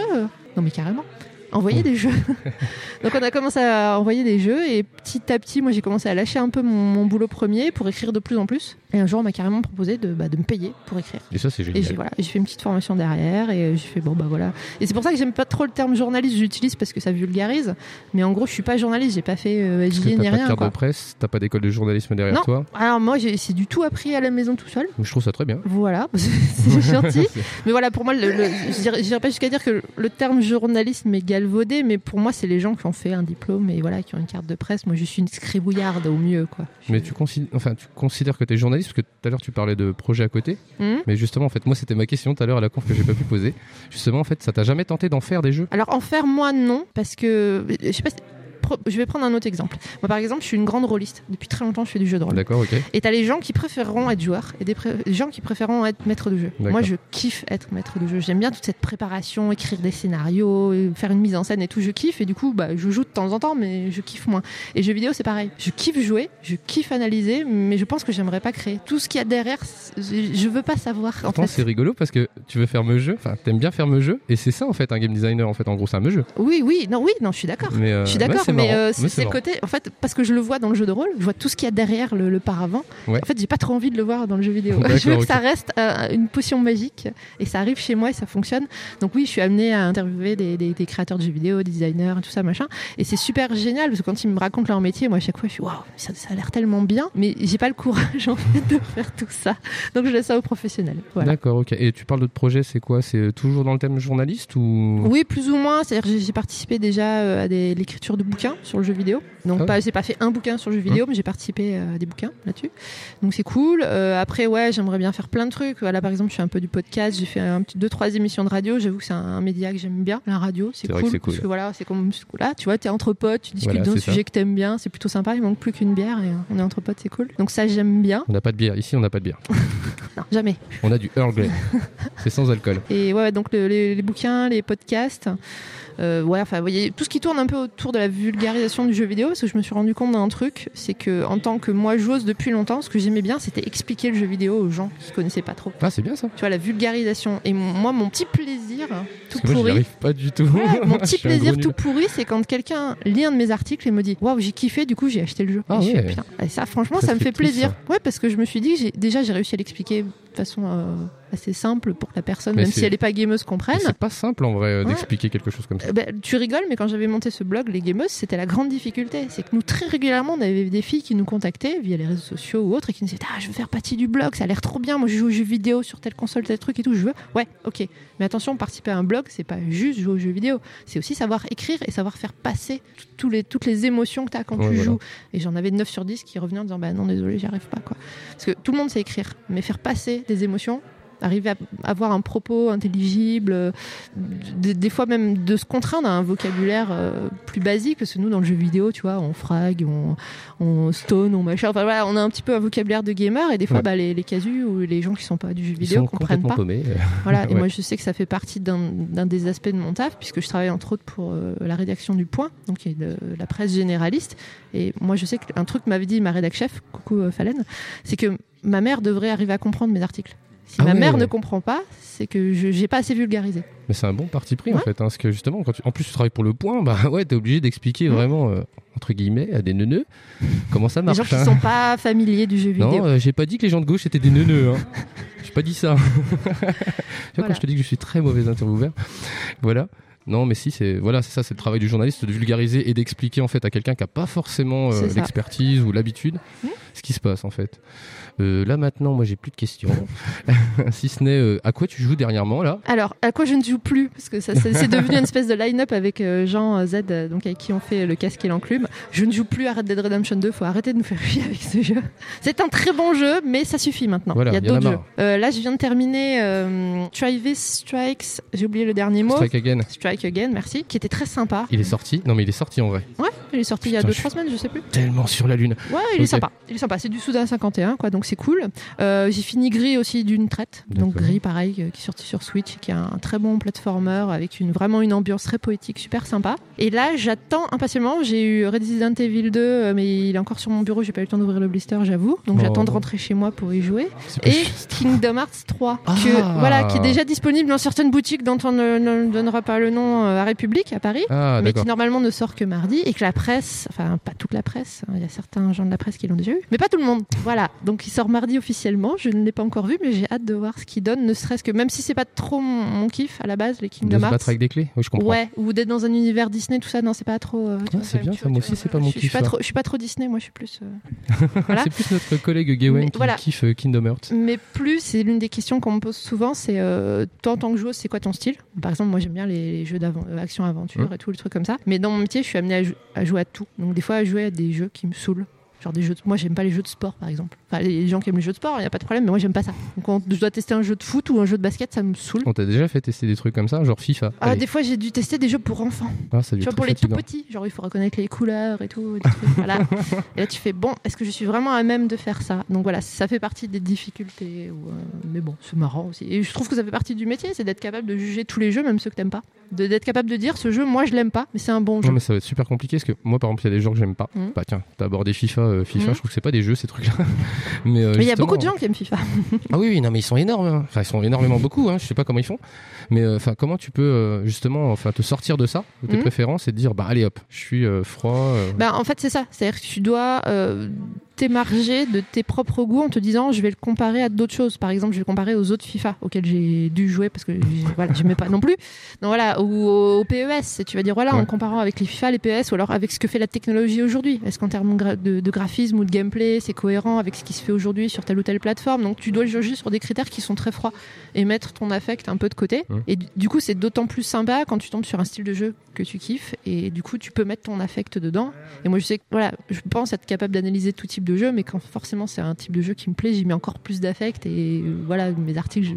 Non mais carrément. Envoyer des jeux. Donc on a commencé à envoyer des jeux et petit à petit, moi j'ai commencé à lâcher un peu mon, mon boulot premier pour écrire de plus en plus. Et un jour, on m'a carrément proposé de, bah, de me payer pour écrire. Et ça c'est Et génial. j'ai voilà, fait une petite formation derrière et j'ai fait bon bah voilà. Et c'est pour ça que j'aime pas trop le terme journaliste, j'utilise parce que ça vulgarise. Mais en gros, je suis pas journaliste, j'ai pas fait euh, Parce que SJ t'as ni pas de rien. carte de presse, t'as pas d'école de journalisme derrière Non, toi. alors moi j'ai c'est du tout appris à la maison tout seul. Je trouve ça très bien. Voilà, c'est gentil. Mais voilà, pour moi, le, le- je dirais- pas jusqu'à dire que le terme journalisme est galvaudé, mais pour moi, c'est les gens qui ont fait un diplôme et voilà, qui ont une carte de presse. Moi, je suis une scribouillarde au mieux, quoi. Mais tu considères, enfin, tu considères que tu es journaliste parce que tout à l'heure tu parlais de projet à côté. Mhm. Mais justement, en fait, moi c'était ma question tout à l'heure à la conf que j'ai pas pu poser. Justement, en fait, ça t'a jamais tenté d'en faire des jeux? Alors en faire moi non parce que je sais pas si- je vais prendre un autre exemple. Moi par exemple je suis une grande rôliste. Depuis très longtemps je fais du jeu de rôle. D'accord, ok. Et t'as les gens qui préféreront être joueurs et des, gens qui préféreront être maître de jeu. Moi je kiffe être maître de jeu. J'aime bien toute cette préparation, écrire des scénarios, euh, faire une mise en scène et tout. Je kiffe et du coup bah, je joue de temps en temps mais je kiffe moins. Et jeux vidéo c'est pareil. Je kiffe jouer, je kiffe analyser mais je pense que j'aimerais pas créer. Tout ce qu'il y a derrière je veux pas savoir en Pourtant, fait. c'est rigolo parce que tu veux faire me jeu, enfin, t'aimes bien faire me jeu, et c'est ça en fait un game designer en fait. En gros, c'est un me jeu. Oui, oui, non, oui, non, je suis d'accord. Euh, je suis d'accord, mais, euh, c'est le côté, en fait, parce que je le vois dans le jeu de rôle, je vois tout ce qu'il y a derrière le, le paravent. Ouais. En fait, j'ai pas trop envie de le voir dans le jeu vidéo. Je veux que ça reste euh, une potion magique et ça arrive chez moi et ça fonctionne. Donc oui, je suis amenée à interviewer des, des- des créateurs de jeux vidéo, des designers, et tout ça, machin. Et c'est super génial parce que quand ils me racontent leur métier, moi à chaque fois, je suis waouh, ça, ça a l'air tellement bien, mais j'ai pas le courage en fait de faire tout ça. Donc je laisse ça aux professionnels. Voilà. D'accord, ok. Et tu parles de projet, c'est quoi? C'est toujours dans le thème journaliste ou? Oui, plus ou moins. C'est-à-dire j'ai- participé déjà euh, à l'écriture de bouquins sur le jeu vidéo. Donc, Ah pas, j'ai pas fait un bouquin sur le jeu vidéo, mais j'ai participé euh, à des bouquins là-dessus. Donc, c'est cool. Euh, après, ouais, j'aimerais bien faire plein de trucs. Là, par exemple, je fais un peu du podcast. J'ai fait un petit deux, trois émissions de radio. J'avoue que c'est un, un média que j'aime bien. La radio, c'est C'est vrai cool. que c'est cool. Parce que voilà, c'est comme là, tu vois, t'es entre potes, tu discutes Voilà, d'un ça. sujet que t'aimes bien. C'est plutôt sympa. Il manque plus qu'une bière et euh, on est entre potes, c'est cool. Donc, ça, j'aime bien. On n'a pas de bière. Ici, on n'a pas de bière. Non, jamais. On a du Earl Grey. c'est sans alcool. Et ouais, donc le- les, les bouquins, les podcasts, euh, ouais, enfin, vous voyez, tout ce qui tourne un peu autour de la vulgarisation du jeu vidéo, parce que je me suis rendu compte d'un truc, c'est que en tant que moi joueuse depuis longtemps, ce que j'aimais bien, c'était expliquer le jeu vidéo aux gens qui connaissaient pas trop. Ah, c'est bien ça. Tu vois, la vulgarisation. Et moi, mon petit plaisir, tout moi, j'y pourri. arrive pas du tout. Ouais, mon petit plaisir tout pourri, c'est quand quelqu'un lit un de mes articles et me dit Waouh, j'ai kiffé, du coup j'ai acheté le jeu. Ah Et je ouais. Et ça, franchement, Ça ça me fait plaisir. ça. Ouais, parce que je me suis dit, déjà j'ai réussi à l'expliquer façon euh, assez simple pour que la personne, Mais même si elle n'est pas gameuse, comprenne. C'est pas simple en vrai euh, Ouais. d'expliquer quelque chose comme ça. Euh, bah, tu rigoles, mais quand j'avais monté ce blog, les gameuses, c'était la grande difficulté. C'est que nous, très régulièrement, on avait des filles qui nous contactaient via les réseaux sociaux ou autres et qui nous disaient Ah, je veux faire partie du blog, ça a l'air trop bien. Moi, je joue aux jeux vidéo sur telle console, tel truc et tout. Je veux. Ouais, ok. Mais attention, participer à un blog, c'est pas juste jouer aux jeux vidéo. C'est aussi savoir écrire et savoir faire passer tous les, toutes les émotions que tu as quand Ouais, tu voilà. joues. Et j'en avais 9 sur 10 qui revenaient en disant Bah non, désolé, j'y arrive pas. Quoi. Parce que tout le monde sait écrire, mais faire passer des émotions, arriver à avoir un propos intelligible, euh, des, des fois même de se contraindre à un vocabulaire euh, plus basique, parce que nous dans le jeu vidéo, tu vois, on frag, on, on stone, on machin, enfin voilà, on a un petit peu un vocabulaire de gamer, et des fois Ouais. bah, les, les casus ou les gens qui sont pas du jeu vidéo comprennent pas. paumés. Voilà, et moi je sais que ça fait partie d'un des aspects de mon taf, puisque je travaille entre autres pour euh, la rédaction du Point, donc qui est de la presse généraliste. Et moi je sais qu'un truc m'avait dit ma rédac chef, coucou euh, Fallen, c'est que ma mère devrait arriver à comprendre mes articles. Si Ah ma ouais. mère ne comprend pas, c'est que je j'ai pas assez vulgarisé. Mais c'est un bon parti pris en fait, hein, parce que justement, quand tu... en plus tu travailles pour le point, bah ouais, t'es obligé d'expliquer vraiment, euh, entre guillemets, à des neuneux, comment ça marche. gens qui hein. sont pas familiers du jeu vidéo. Non, euh, j'ai pas dit que les gens de gauche étaient des neuneux. Hein. j'ai pas dit ça. tu vois, Voilà. quand je te dis que je suis très mauvais intervieweur, voilà. Non, mais si, c'est voilà, c'est ça, c'est le travail du journaliste de vulgariser et d'expliquer en fait à quelqu'un qui a pas forcément euh, l'expertise ou l'habitude ce qui se passe en fait. Euh, là maintenant, moi j'ai plus de questions, si ce n'est euh, à quoi tu joues dernièrement là? Alors, à quoi je ne joue plus? Parce que ça, c'est devenu une espèce de line-up avec Jean Z, donc avec qui on fait le casque et l'enclume. Je ne joue plus à Red Dead Redemption 2. Faut arrêter de nous faire chier avec ce jeu. C'est un très bon jeu, mais ça suffit maintenant. Voilà, il y a d'autres jeux. là, je viens de terminer Travis Strikes. J'ai oublié le dernier mot. Strike Again. Strike Again, merci. Qui était très sympa. Il est sorti Non, mais il est sorti en vrai. Ouais, il est sorti il y a Putain, 2-3 je suis semaines, je sais plus. Tellement sur la lune. Ouais, il est sympa. Il est sympa. C'est du Souda 51, quoi, donc c'est cool. Euh, j'ai fini Gris aussi d'une traite. Donc. Gris, pareil, euh, qui est sorti sur Switch, qui est un très bon platformer avec une, vraiment une ambiance très poétique, super sympa. Et là, j'attends impatiemment. J'ai eu Resident Evil 2, euh, mais il est encore sur mon bureau. J'ai pas eu le temps d'ouvrir le blister, j'avoue. Donc Oh. j'attends de rentrer chez moi pour y jouer. Et juste. Kingdom Hearts 3, Ah. que, voilà, qui est déjà disponible dans certaines boutiques dont on ne, ne donnera pas le nom euh, à République à Paris, Ah, mais qui normalement ne sort que mardi et que la presse, enfin pas toute la presse, hein, il y a certains gens de la presse qui l'ont déjà eu, mais pas tout le monde. Voilà, donc il sort mardi officiellement. Je ne l'ai pas encore vu, mais j'ai hâte de voir ce qu'il donne, ne serait-ce que même si c'est pas trop mon, mon kiff à la base, les De Kingdom Hearts. battre avec des clés? Oui, je comprends. Ouais, ou d'être dans un univers Disney, tout ça, non, c'est pas trop. euh, Ah, c'est bien ça, moi aussi, c'est pas mon je, je suis kiff. pas trop, je suis pas trop Disney, moi je suis plus. euh, voilà. C'est plus notre collègue Gawain qui voilà. kiffe euh, Kingdom Hearts. Mais plus, c'est l'une des questions qu'on me pose souvent, c'est euh, toi en tant que joueuse, c'est quoi ton style? Par exemple, moi j'aime bien les jeux d'action-aventure Mmh. et tout, les trucs comme ça. Mais dans mon métier, je suis amenée à, jou- à jouer à tout. Donc des fois, à jouer à des jeux qui me saoulent. Genre des jeux de... Moi, j'aime pas les jeux de sport, par exemple. Enfin, les gens qui aiment les jeux de sport, il n'y a pas de problème, mais moi, j'aime pas ça. Donc quand je dois tester un jeu de foot ou un jeu de basket, ça me saoule. On t'a déjà fait tester des trucs comme ça, genre FIFA Ah, des fois, j'ai dû tester des jeux pour enfants. Ah, ça Tu vois, pour les tout petits, genre il faut reconnaître les couleurs et tout. des trucs, voilà. Et là, tu fais bon, est-ce que je suis vraiment à même de faire ça? Donc voilà, ça fait partie des difficultés. ou, euh, mais bon, c'est marrant aussi. Et je trouve que ça fait partie du métier, c'est d'être capable de juger tous les jeux, même ceux que t'aimes pas. D'être capable de dire ce jeu, moi je l'aime pas, mais c'est un bon jeu. Non, mais ça va être super compliqué parce que moi, par exemple, il y a des jeux que j'aime pas. Mhm. Bah, tiens, t'as abordé FIFA. euh, FIFA, Mhm. je trouve que c'est pas des jeux, ces trucs-là. Mais euh, Mais il y a beaucoup de gens qui aiment FIFA. Ah oui, oui, non, mais ils sont énormes. hein. Enfin, ils sont énormément beaucoup. Hein. Je sais pas comment ils font. Mais euh, enfin, comment tu peux euh, justement, enfin, te sortir de ça, de tes Mhm. préférences, et te dire, bah allez hop, je suis froid. Bah, en fait, c'est ça. C'est-à-dire que tu dois t'émarger de tes propres goûts en te disant je vais le comparer à d'autres choses. Par exemple, je vais le comparer aux autres FIFA auxquels j'ai dû jouer parce que voilà, j'aimais pas non plus. Donc voilà, ou au, PES. Et tu vas dire voilà, Ouais. en comparant avec les FIFA, les PES, ou alors avec ce que fait la technologie aujourd'hui. Est-ce qu'en termes de, gra- de- de graphisme ou de gameplay, c'est cohérent avec ce qui se fait aujourd'hui sur telle ou telle plateforme? Donc tu dois le juger sur des critères qui sont très froids et mettre ton affect un peu de côté. Et du- du coup, c'est d'autant plus sympa quand tu tombes sur un style de jeu que tu kiffes et du coup, tu peux mettre ton affect dedans. Et moi, je sais que voilà, je pense être capable d'analyser tout type de jeu, mais quand forcément c'est un type de jeu qui me plaît, j'y mets encore plus d'affect et euh, voilà, mes articles, je,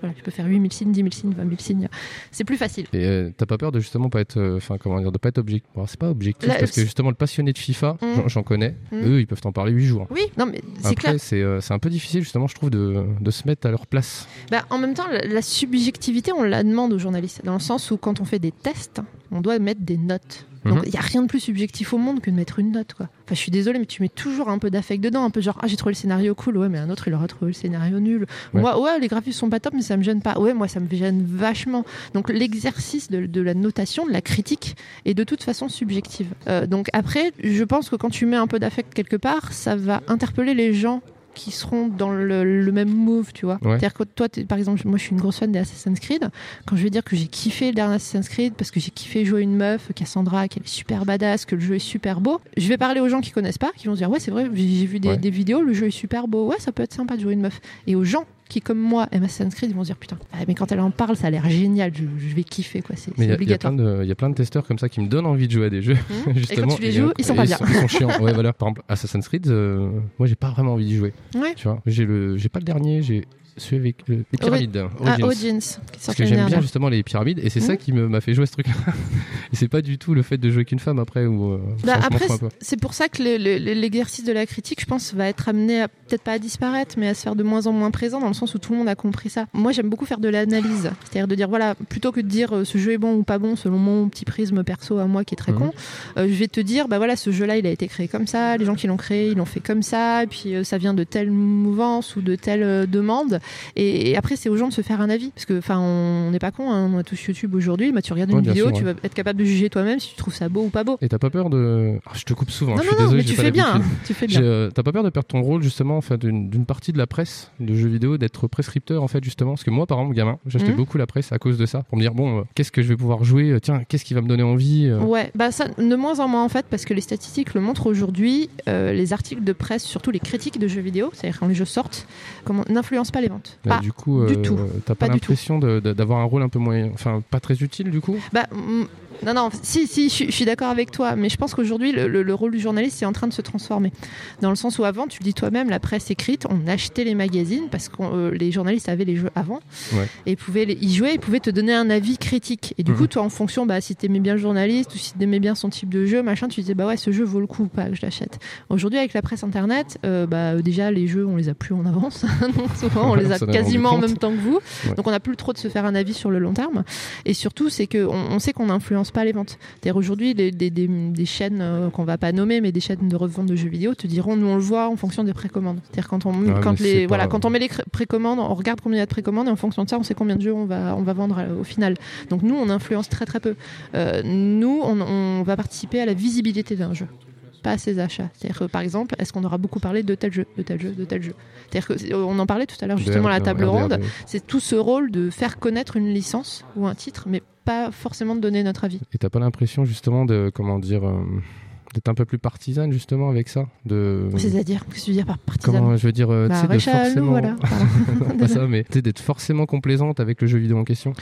voilà, je peux faire 8000 signes, 10 000 signes, 20 000 signes. C'est plus facile. Et euh, t'as pas peur de justement pas être, euh, enfin comment dire, de pas être objectif. Bon, c'est pas objectif Là, parce que justement le passionné de FIFA, Mhm. j'en- connais. Mhm. Eux, ils peuvent t'en parler 8 jours. Oui, non, mais c'est clair. c'est euh, c'est un peu difficile justement, je trouve, de, de se mettre à leur place. Bah, en même temps, la, la subjectivité, on la demande aux journalistes, dans le sens où quand on fait des tests, on doit mettre des notes. Donc Mhm. il n'y a rien de plus subjectif au monde que de mettre une note. Quoi. Enfin, je suis désolée, mais tu mets toujours un peu d'affect dedans, un peu genre ah j'ai trouvé le scénario cool, ouais, mais un autre il aura trouvé le scénario nul. Ouais. Moi, ouais, les graphismes sont pas top, mais ça me gêne pas. Ouais, moi ça me gêne vachement. Donc l'exercice de, de la notation, de la critique, est de toute façon subjective. Euh, donc après, je pense que quand tu mets un peu d'affect quelque part, ça va interpeller les gens qui seront dans le, le même move, tu vois. Ouais. C'est-à-dire que toi, par exemple, moi je suis une grosse fan des Assassin's Creed. Quand je vais dire que j'ai kiffé le dernier Assassin's Creed parce que j'ai kiffé jouer une meuf, Cassandra, qu'elle est super badass, que le jeu est super beau, je vais parler aux gens qui connaissent pas, qui vont se dire ouais c'est vrai, j'ai j'ai vu des, Ouais. des vidéos, le jeu est super beau, ouais ça peut être sympa de jouer une meuf. Et aux gens qui comme moi aiment Assassin's Creed, ils vont se dire putain, ah, mais quand elle en parle, ça a l'air génial, je, je vais kiffer quoi, c'est obligatoire. plein de, il y a plein de testeurs comme ça qui me donnent envie de jouer à des jeux. Mhm. Et justement. quand tu les joues, ils sont pas bien. Ils sont, chiants. Ouais, voilà. Par exemple, Assassin's Creed, euh, moi, j'ai pas vraiment envie d'y jouer. Ouais. Tu vois, j'ai le, j'ai pas le dernier, j'ai celui avec le- les pyramides. Ah, est Parce que j'aime bien justement les pyramides et c'est ça Mhm. qui m'a fait jouer ce truc-là. et c'est pas du tout le fait de jouer qu'une femme après ou. euh, Bah, après, c'est pour ça que le- le- le- l'exercice de la critique, je pense, va être amené à peut-être pas à disparaître, mais à se faire de moins en moins présent, dans le sens où tout le monde a compris ça. Moi, j'aime beaucoup faire de l'analyse, c'est-à-dire de dire voilà, plutôt que de dire euh, ce jeu est bon ou pas bon selon mon petit prisme perso à moi qui est très Mhm. con, euh, je vais te dire bah voilà, ce jeu-là, il a été créé comme ça, les gens qui l'ont créé, ils l'ont fait comme ça, et puis euh, ça vient de telle mouvance ou de telle euh, demande. Et, et après, c'est aux gens de se faire un avis, parce que enfin, on n'est pas con, hein, on a tous YouTube aujourd'hui, bah, tu regardes une Ouais, vidéo, sûr, tu ouais. vas être capable de juger toi-même si tu trouves ça beau ou pas beau. Et t'as pas peur de. Ah, je te coupe souvent, Non, je suis non, désolé, mais j'ai tu fais bien, hein, tu fais bien. Euh, T'as pas peur de perdre ton rôle justement enfin, d'une partie de la presse de jeux vidéo, d'être prescripteur en fait justement? Parce que moi par exemple, gamin, j'achetais Mhm. beaucoup la presse à cause de ça, pour me dire bon, euh, qu'est-ce que je vais pouvoir jouer euh, Tiens, qu'est-ce qui va me donner envie euh? Ouais, bah ça, de moins en moins en fait, parce que les statistiques le montrent aujourd'hui, les articles de presse, surtout les critiques de jeux vidéo, c'est-à-dire quand les jeux sortent, n'influencent pas les Bah, Pas du coup, du euh, tout. t'as pas, du l'impression d'avoir un rôle un peu moins, enfin pas très utile du coup? Bah, non, non, si, si, je, suis- je suis d'accord avec toi, mais je pense qu'aujourd'hui, le, le- le rôle du journaliste est en train de se transformer. Dans le sens où avant, tu le dis toi-même, la presse écrite, on achetait les magazines parce que euh, les journalistes avaient les jeux avant Ouais. et pouvaient les- y jouer et pouvaient te donner un avis critique. Et du Mhm. coup, toi, en fonction, bah, si t'aimais bien le journaliste ou si t'aimais bien son type de jeu, machin, tu disais, bah ouais, ce jeu vaut le coup ou pas que je l'achète. Aujourd'hui, avec la presse internet, euh, bah, déjà, les jeux, on les a plus en avance. Donc, souvent, on les a quasiment en même temps que vous. Ouais. Donc, on n'a plus trop de se faire un avis sur le long terme. Et surtout, c'est qu'on on sait qu'on pas les ventes. C'est-à-dire aujourd'hui, des, des- des chaînes euh, qu'on va pas nommer, mais des chaînes de revente de jeux vidéo te diront, nous on le voit en fonction des précommandes. C'est-à-dire quand on, Ouais, quand les, voilà, quand on met les précommandes, on regarde combien il y a de précommandes et en fonction de ça, on sait combien de jeux on va, on va vendre euh, au final. Donc nous, on influence très très peu. Euh, nous, on, on va participer à la visibilité d'un jeu pas à ses achats. C'est-à-dire que, par exemple, est-ce qu'on aura beaucoup parlé de tel jeu, de tel jeu, de tel jeu? C'est-à-dire que on en parlait tout à l'heure justement à la table ronde. C'est tout ce rôle de faire connaître une licence ou un titre, mais pas forcément de donner notre avis. Et t'as pas l'impression justement de comment dire euh, d'être un peu plus partisane justement avec ça de C'est-à-dire, qu'est-ce que tu veux dire par partisan Comment je veux dire, euh, Bah, de forcément. voilà. Non, pas ça, mais d'être forcément complaisante avec le jeu vidéo en question.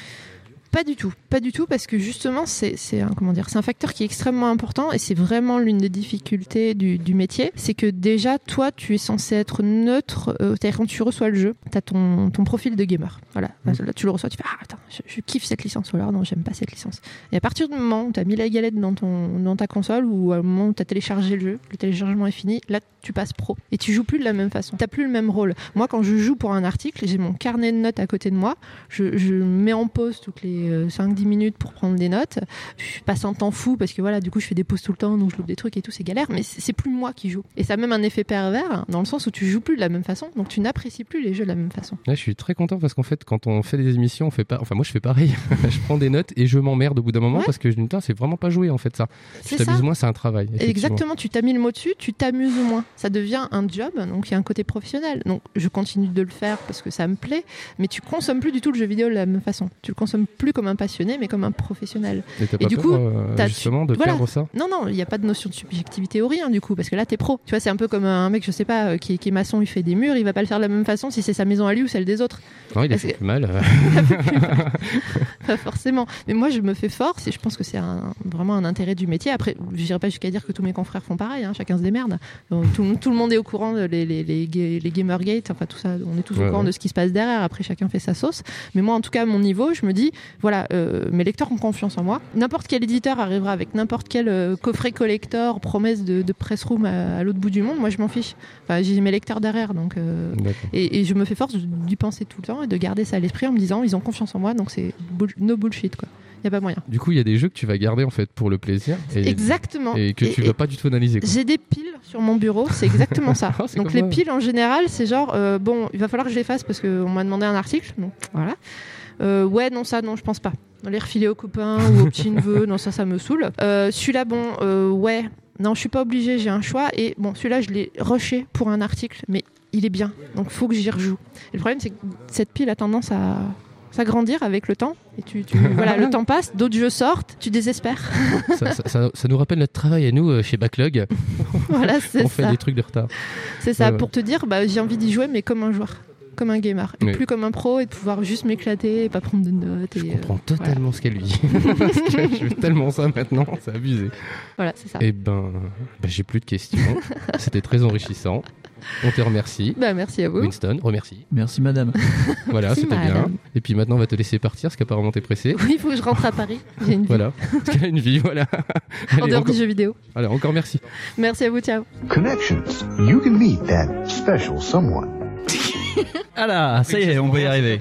Pas du tout, pas du tout, parce que justement, c'est un, comment dire, c'est un facteur qui est extrêmement important et c'est vraiment l'une des difficultés du, du métier. C'est que déjà, toi, tu es censé être neutre. euh, C'est-à-dire quand tu reçois le jeu, tu as ton, ton profil de gamer. Voilà, Mm. là, tu le reçois, tu fais ah attends, je, je kiffe cette licence ou alors non, j'aime pas cette licence. Et à partir du moment où tu as mis la galette dans ton dans ta console ou au moment où tu as téléchargé le jeu, le téléchargement est fini, là tu passes pro et tu joues plus de la même façon. T'as plus le même rôle. Moi, quand je joue pour un article, j'ai mon carnet de notes à côté de moi. Je, je mets en pause toutes les euh, 5-10 minutes pour prendre des notes. Je passe un temps fou parce que voilà, du coup, je fais des pauses tout le temps, donc je loupe des trucs et tout, c'est galère. Mais c'est plus moi qui joue. Et ça a même un effet pervers dans le sens où tu joues plus de la même façon, donc tu n'apprécies plus les jeux de la même façon. Là, je suis très content parce qu'en fait, quand on fait des émissions, on fait pas. Enfin, moi, je fais pareil. je prends des notes et je m'emmerde au bout d'un moment Ouais. parce que je me dis, c'est vraiment pas joué en fait ça. Tu t'amuses moins, c'est un travail. Exactement, tu t'as mis le mot dessus, tu t'amuses moins. Ça devient un job, donc il y a un côté professionnel. Donc je continue de le faire parce que ça me plaît, mais tu consommes plus du tout le jeu vidéo de la même façon. Tu le consommes plus comme un passionné, mais comme un professionnel. Et pas du peur, coup, euh, t'as- justement, de voilà. perdre ça? Non, non, il n'y a pas de notion de subjectivité ou rien du coup, parce que là t'es pro. Tu vois, c'est un peu comme un mec, je sais pas, euh, qui, est- qui est maçon, il fait des murs, il va pas le faire de la même façon si c'est sa maison à lui ou celle des autres. Non, il a fait que- plus mal. Pas forcément. Mais moi, je me fais force et je pense que c'est vraiment un intérêt du métier. Après, je dirais pas jusqu'à dire que tous mes confrères font pareil, hein, chacun se démerde. Donc, tout, tout le monde est au courant de les, les, les, ga- les Gamergate, enfin tout ça, on est tous Ouais, au courant ouais. de ce qui se passe derrière. Après, chacun fait sa sauce. Mais moi, en tout cas, à mon niveau, je me dis, voilà, euh, mes lecteurs ont confiance en moi. N'importe quel éditeur arrivera avec n'importe quel euh, coffret collector, promesse de, de press room à, à l'autre bout du monde. Moi, je m'en fiche. Enfin, j'ai mes lecteurs derrière, donc. euh, et, et je me fais force d'y penser tout le temps et de garder ça à l'esprit en me disant ils ont confiance en moi donc c'est bull- no bullshit quoi. Il y a pas moyen. Du coup, il y a des jeux que tu vas garder en fait pour le plaisir. Et, Exactement. Et que Et- tu et- vas pas du tout analyser. J'ai des piles sur mon bureau, c'est exactement ça. Ah, donc les piles en général, c'est genre euh, bon, il va falloir que je les fasse parce qu'on m'a demandé un article. Donc voilà. Euh, ouais, non, ça, non, je pense pas. Les refiler aux copains ou aux petits neveux, non, ça, ça me saoule. Euh, celui-là, bon, euh, ouais, non, je suis pas obligée, j'ai un choix. Et bon, celui-là, je l'ai rushé pour un article, mais il est bien. Donc faut que j'y rejoue. Et le problème, c'est que cette pile a tendance à s'agrandir avec le temps. Et tu, tu- voilà, le temps passe, d'autres jeux sortent, tu désespères. ça, ça- ça- ça nous rappelle notre travail à nous euh, chez Backlog. Voilà, c'est On fait ça. des trucs de retard. C'est ça, Ouais, ouais. pour te dire, bah, j'ai envie d'y jouer, mais comme un joueur, comme un gamer. Et Oui. plus comme un pro et de pouvoir juste m'éclater et pas prendre de notes. Et, Je euh, comprends totalement ce qu'elle lui dit. Parce que je veux tellement ça maintenant, c'est abusé. Voilà, c'est ça. Eh ben, ben, j'ai plus de questions. C'était très enrichissant. On te remercie. Bah, merci à vous. Winston, remercie. Merci madame. Voilà, c'était bien. Et puis maintenant, on va te laisser partir parce qu'apparemment t'es pressé. Oui, il faut que je rentre à Paris. J'ai une vie. Voilà, parce qu'elle a une vie, voilà. En dehors encore... du jeu vidéo. Allez, encore merci. Merci à vous, ciao. Connections. You can meet that special someone. Ah là, ça y est, on va y arriver.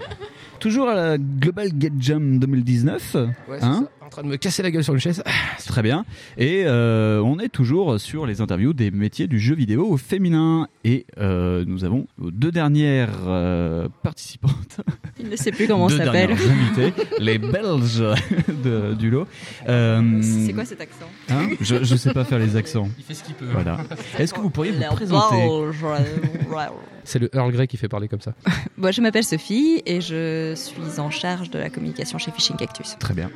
Toujours à la Global Get Jam 2019. Ouais, c'est hein ça. En train de me casser la gueule sur une chaise. Très bien. Et euh, on est toujours sur les interviews des métiers du jeu vidéo au féminin. Et euh, nous avons deux dernières euh, participantes. Il ne sait plus comment deux ça s'appelle. dernières invitées, les Belges de- du lot. Euh, C'est quoi cet accent? hein? Je, je sais pas faire les accents. Il fait ce qu'il peut. Voilà. Est-ce que vous pourriez vous présenter? C'est le Earl Grey qui fait parler comme ça. Bon, je m'appelle Sophie et je suis en charge de la communication chez Fishing Cactus. Très bien.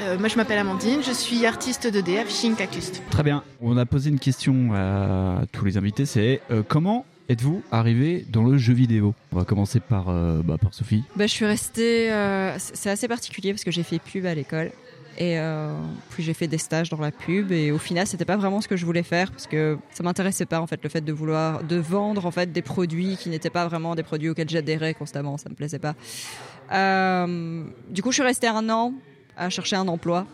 Euh, moi, je m'appelle Amandine, je suis artiste 2D à Fishing Cactus. Très bien. On a posé une question à tous les invités, c'est euh, comment êtes-vous arrivé dans le jeu vidéo? On va commencer par, euh, bah, par Sophie. Bah, je suis restée. euh, c'est c'est assez particulier parce que j'ai fait pub à l'école. Et euh, puis j'ai fait des stages dans la pub et au final c'était pas vraiment ce que je voulais faire parce que ça m'intéressait pas en fait le fait de vouloir de vendre en fait des produits qui n'étaient pas vraiment des produits auxquels j'adhérais constamment ça me plaisait pas Euh, du coup je suis restée un an à chercher un emploi.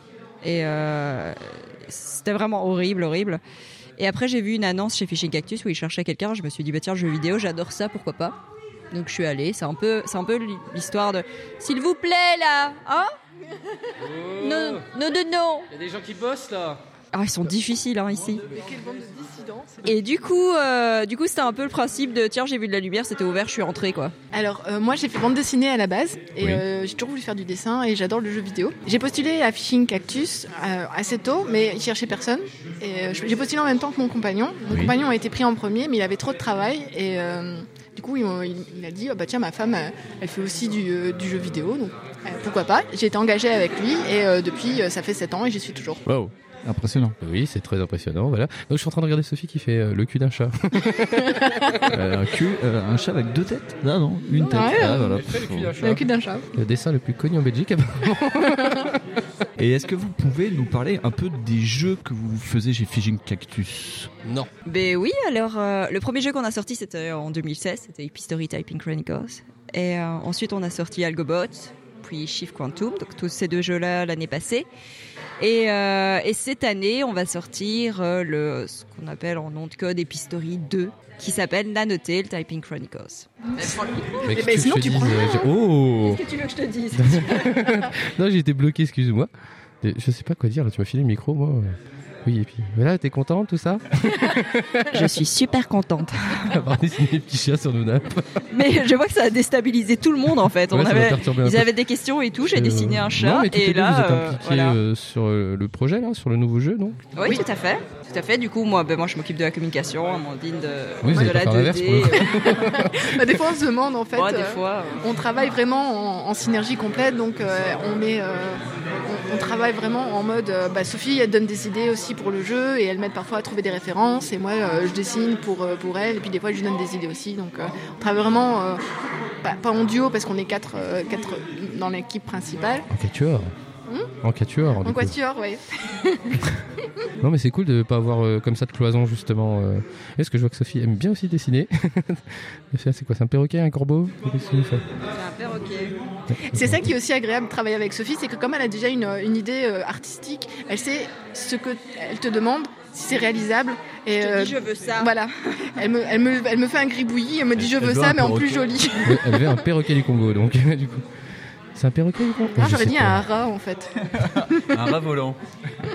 Et euh, c'était vraiment horrible horrible. Et après j'ai vu une annonce chez Fishing Cactus où ils cherchaient quelqu'un. Je me suis dit bah tiens jeu vidéo j'adore ça pourquoi pas? Donc je suis allée. C'est un peu c'est un peu l'histoire de s'il vous plaît là hein? Non, non, non, non. Il y a des gens qui bossent là. Ah, ils sont difficiles hein, ici. Et du coup, euh, du coup, c'était un peu le principe de tiens, j'ai vu de la lumière, c'était ouvert, je suis entrée quoi. Alors, euh, moi, j'ai fait bande dessinée à la base et Oui. euh, j'ai toujours voulu faire du dessin et j'adore le jeu vidéo. J'ai postulé à Fishing Cactus assez tôt, mais ils cherchaient personne. Et j'ai postulé en même temps que mon compagnon. Mon Oui. compagnon a été pris en premier, mais il avait trop de travail et du coup, il, m'a- il- il a dit oh, bah tiens, ma femme, elle fait aussi du, du jeu vidéo, donc pourquoi pas. J'ai été engagée avec lui et depuis, ça fait 7 ans et j'y suis toujours. Wow. Impressionnant. Oui, c'est très impressionnant. Voilà. Donc, je suis en train de regarder Sophie qui fait euh, le cul d'un chat. Euh, un cul, euh, un chat avec deux têtes? Ah non, une tête. Ouais, Ah, voilà. elle fait le cul d'un chat. Le cul d'un chat. Le dessin le plus connu en Belgique. Et est-ce que vous pouvez nous parler un peu des jeux que vous faisiez chez Fishing Cactus? Non. Ben oui, alors euh, le premier jeu qu'on a sorti c'était en 2016, c'était Epistory Typing Chronicles. Et euh, ensuite on a sorti Algobot, puis Shift Quantum, donc tous ces deux jeux-là l'année passée. Et, euh, et cette année on va sortir euh, le, ce qu'on appelle en nom de code Epistory 2, qui s'appelle Nanotail Typing Chronicles. Mais Eh ben, que sinon, je te tu prends- Oh Qu'est-ce que tu veux que je te dise Non, j'ai été bloqué, excuse-moi. Je sais pas quoi dire, là, tu m'as filé le micro, moi. Oui, et puis voilà, t'es content, tout ça? Je suis super contente. Avoir dessiné des petits chiens sur nos nappes. Mais je vois que ça a déstabilisé tout le monde en fait. Ouais, On avait, ils avaient des questions et tout. J'ai Euh, dessiné un chat Non, mais et là, vous êtes euh, impliqués voilà. euh, sur euh, le projet, là, sur le nouveau jeu, donc Oui, tout à fait. Tout à fait. Du coup, moi, ben, moi je m'occupe de la communication, Amandine de, Oui, de la pas faire l'inverse, 2D. pour le coup. euh, Bah, des fois, on se demande en fait. Ouais, des euh, fois, On travaille vraiment en, en synergie complète, donc euh, on met, euh, on, on travaille vraiment en mode. euh, bah, Sophie, elle donne des idées aussi pour le jeu et elle m'aide parfois à trouver des références et moi, euh, je dessine pour euh, pour elle et puis des fois, je lui donne des idées aussi. Donc, euh, on travaille vraiment euh, pas, pas en duo parce qu'on est quatre, euh, quatre dans l'équipe principale. En quatuor. Hmm en quatuor, En quatuor, oui. Non, mais c'est cool de pas avoir euh, comme ça de cloison, justement. euh. Est-ce que je vois que Sophie aime bien aussi dessiner? C'est quoi C'est un perroquet, un corbeau? C'est un perroquet. C'est ça qui est aussi agréable de travailler avec Sophie, c'est que comme elle a déjà une, une idée euh, artistique, elle sait ce que elle te demande, si c'est réalisable. Et, Je te euh, dis, je veux ça. Voilà. Elle me, elle, me, elle me fait un gribouillis, elle me dit je Elle veux ça, mais en plus joli. Elle avait un perroquet du Congo, donc, du coup. C'est un perroquet du Congo? Ah, Je j'aurais dit pas. un rat en fait. Un rat volant.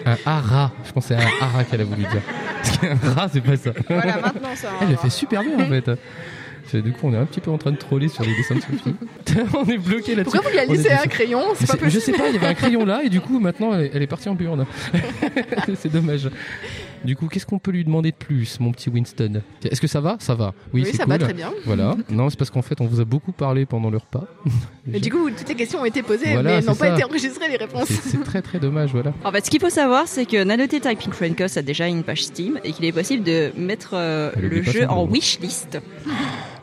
Un hara. Je pensais à un hara qu'elle a voulu dire. Parce qu'un rat, c'est pas ça. Voilà, maintenant, un Elle le fait super bien en fait. C'est- Du coup, on est un petit peu en train de troller sur les dessins de Sophie. on est bloqué là-dessus. Pourquoi vous lui avez laissé un dessus. crayon C'est Mais pas c'est- Je possible. sais pas, il y avait un crayon là et du coup, maintenant, elle est, elle est partie en burne. c'est dommage. Du coup, qu'est-ce qu'on peut lui demander de plus, mon petit Winston? Est-ce que ça va? Ça va. Oui, Oui, c'est ça va très bien. Voilà. Non, c'est parce qu'en fait, on vous a beaucoup parlé pendant le repas. Et du coup, toutes les questions ont été posées, Voilà, mais elles n'ont pas été enregistrées, les réponses. C'est c'est très très dommage, voilà. En fait, ce qu'il faut savoir, c'est que Nanoté Typing Friendcast a déjà une page Steam et qu'il est possible de mettre euh, le jeu en wishlist.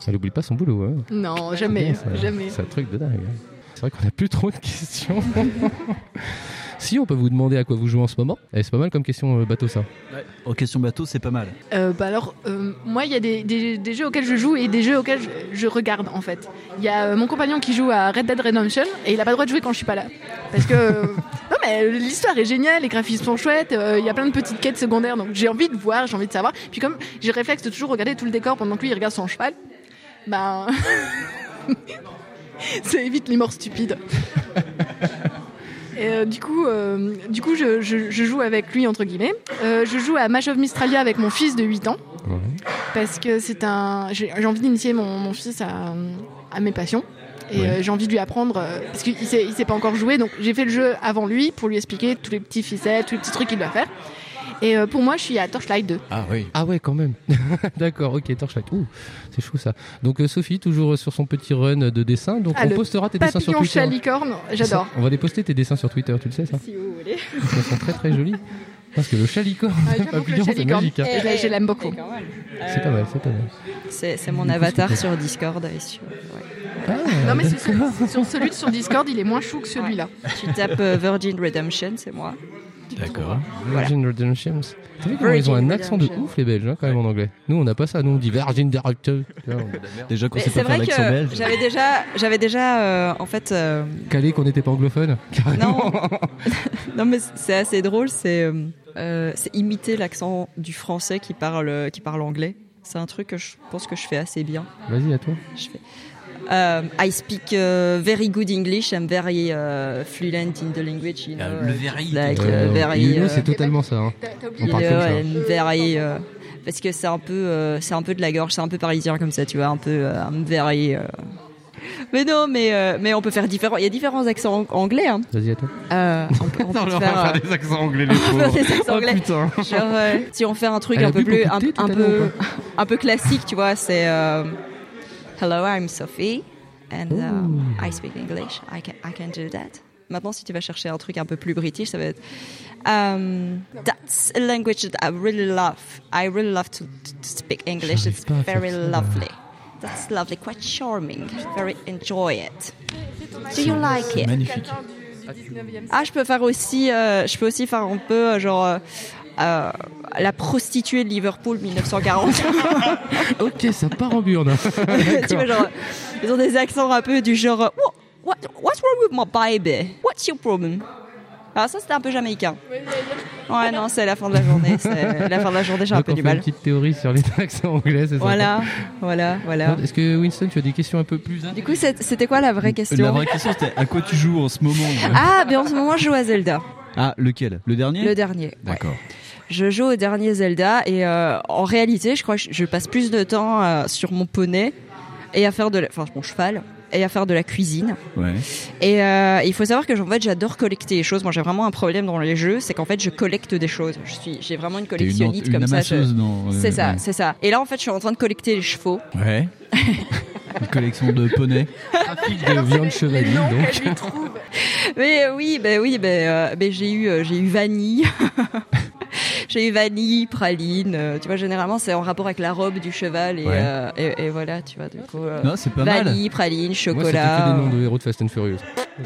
Elle oublie pas son boulot. Hein. Non, jamais, Ça- jamais. C'est un truc de dingue. hein. C'est vrai qu'on a plus trop de questions. si, on peut vous demander à quoi vous jouez en ce moment. Eh, c'est pas mal comme question euh, bateau, ça. En question bateau, c'est pas mal. Euh, bah alors, euh, moi, il y a des, des- des jeux auxquels je joue et des jeux auxquels je, je regarde, en fait. Il y a euh, mon compagnon qui joue à Red Dead Redemption et il a pas le droit de jouer quand je suis pas là. Parce que, non, mais l'histoire est géniale, les graphismes sont chouettes, euh, il y a plein de petites quêtes secondaires, donc j'ai envie de voir, j'ai envie de savoir. Puis comme j'ai le réflexe de toujours regarder tout le décor pendant que lui, il regarde son cheval, bah... ça évite les morts stupides. Et euh, du coup, euh, du coup je, je- je joue avec lui, entre guillemets. Euh, je joue à Match of Mistralia avec mon fils de 8 ans. Parce que c'est un. J'ai envie d'initier mon, mon fils à, à mes passions. Et Ouais. j'ai envie de lui apprendre. parce qu'il sait, il sait pas encore jouer. Donc j'ai fait le jeu avant lui pour lui expliquer tous les petits ficelles, tous les petits trucs qu'il doit faire. Et euh, pour moi, je suis à Torchlight 2. Ah oui. Ah ouais, quand même. D'accord, ok, Torchlight. Ouh, c'est chaud ça. Donc euh, Sophie, toujours sur son petit run de dessin. Donc Ah, on postera tes dessins sur papillon Twitter. chalicorne, j'adore. On va les poster tes dessins sur Twitter, tu le sais ça Si vous voulez. Ils sont très très jolis. Parce que le chalicorne, Ah, papillon, c'est magique. hein. je l'ai- je l'aime beaucoup. C'est pas mal, c'est pas mal. C'est mon avatar sur Discord. Et sur, ouais. non, mais sur, sur celui de sur Discord, il est moins chou que celui-là. Tu tapes euh, Virgin Redemption, c'est moi. D'accord. Voilà. Virgin Redemptions. T'as vu comment ils ont un accent de ouf les Belges hein, quand même en anglais. Nous on n'a pas ça, nous on dit Virgin Director. Déjà qu'on sait c'est pas faire vrai l'accent que belge. j'avais déjà, j'avais déjà, euh, en fait, euh, Calé qu'on n'était pas anglophone. Carrément. non mais c'est assez drôle, c'est euh, euh, c'est imiter l'accent du français qui parle qui parle anglais. C'est un truc que je pense que je fais assez bien. Vas-y à toi. Je fais. Um, I speak uh, very good English. I'm very uh, fluent in the language. You know, le very. like, Euh, uh, very, you know, uh, c'est totalement ça. hein. On parle comme ça. and very, uh, parce que c'est un peu, euh, c'est un peu de la gorge, c'est un peu parisien comme ça, tu vois, un peu, euh, I'm very. euh. Mais non, mais euh, mais on peut faire différents. Il y a différents accents ang- anglais. Hein. Vas-y à toi. Euh, on peut, on peut Non, on va faire, euh, des accents anglais, les on va faire pauvres. des accents Oh, anglais. putain. Genre, euh, si on fait un truc Elle un peu plus, un, peu, un peu classique, tu vois, c'est euh, Hello, I'm Sophie, and uh, I speak English. I can, I can do that. Maintenant, si tu vas chercher un truc un peu plus british, ça va être um, That's a language that I really love. I really love to, to speak English. It's pas à faire very lovely. That's lovely, quite charming. Very enjoy it. Do you like it? Magnifique. Ah, je peux faire aussi, euh, je peux aussi faire un peu euh, genre euh, la prostituée de Liverpool 1940. ok, ça part en burne. tu vois, genre, ils ont des accents un peu du genre What, what, What's wrong with my baby? What's your problem? Alors ça, c'était un peu jamaïcain. Ouais, non, c'est la fin de la journée. C'est la fin de la journée, j'ai un peu du mal. Une petite théorie sur les accents anglais, c'est ça Voilà, voilà, voilà. Est-ce que Winston, tu as des questions un peu plus Du coup, c'était quoi la vraie question La vraie question c'était à quoi tu joues en ce moment Ah, mais en ce moment, je joue à Zelda. Ah, lequel? Le dernier? Le dernier. ouais. Je joue au dernier Zelda et euh, en réalité, je crois que je passe plus de temps euh, sur mon poney et à faire de, la... enfin mon cheval et à faire de la cuisine. Ouais. Et euh, il faut savoir que en fait, j'adore collecter les choses. Moi, j'ai vraiment un problème dans les jeux, c'est qu'en fait, je collecte des choses. Je suis, j'ai vraiment une une collectionnite ant- une comme ça. je- dans- C'est ça, ouais. c'est ça. Et là, en fait, je suis en train de collecter les chevaux. Ouais. Une collection de poneys. de viande chevalier, donc. Mais oui, ben oui, ben, euh, ben j'ai eu, euh, j'ai eu vanille. J'ai eu vanille, praline. euh, tu vois, généralement, c'est en rapport avec la robe du cheval et, Ouais. euh, et, et voilà, tu vois. Du coup, euh, Non, c'est pas mal. vanille, praline, Moi, c'était que chocolat. des noms de héros de Fast and Furious.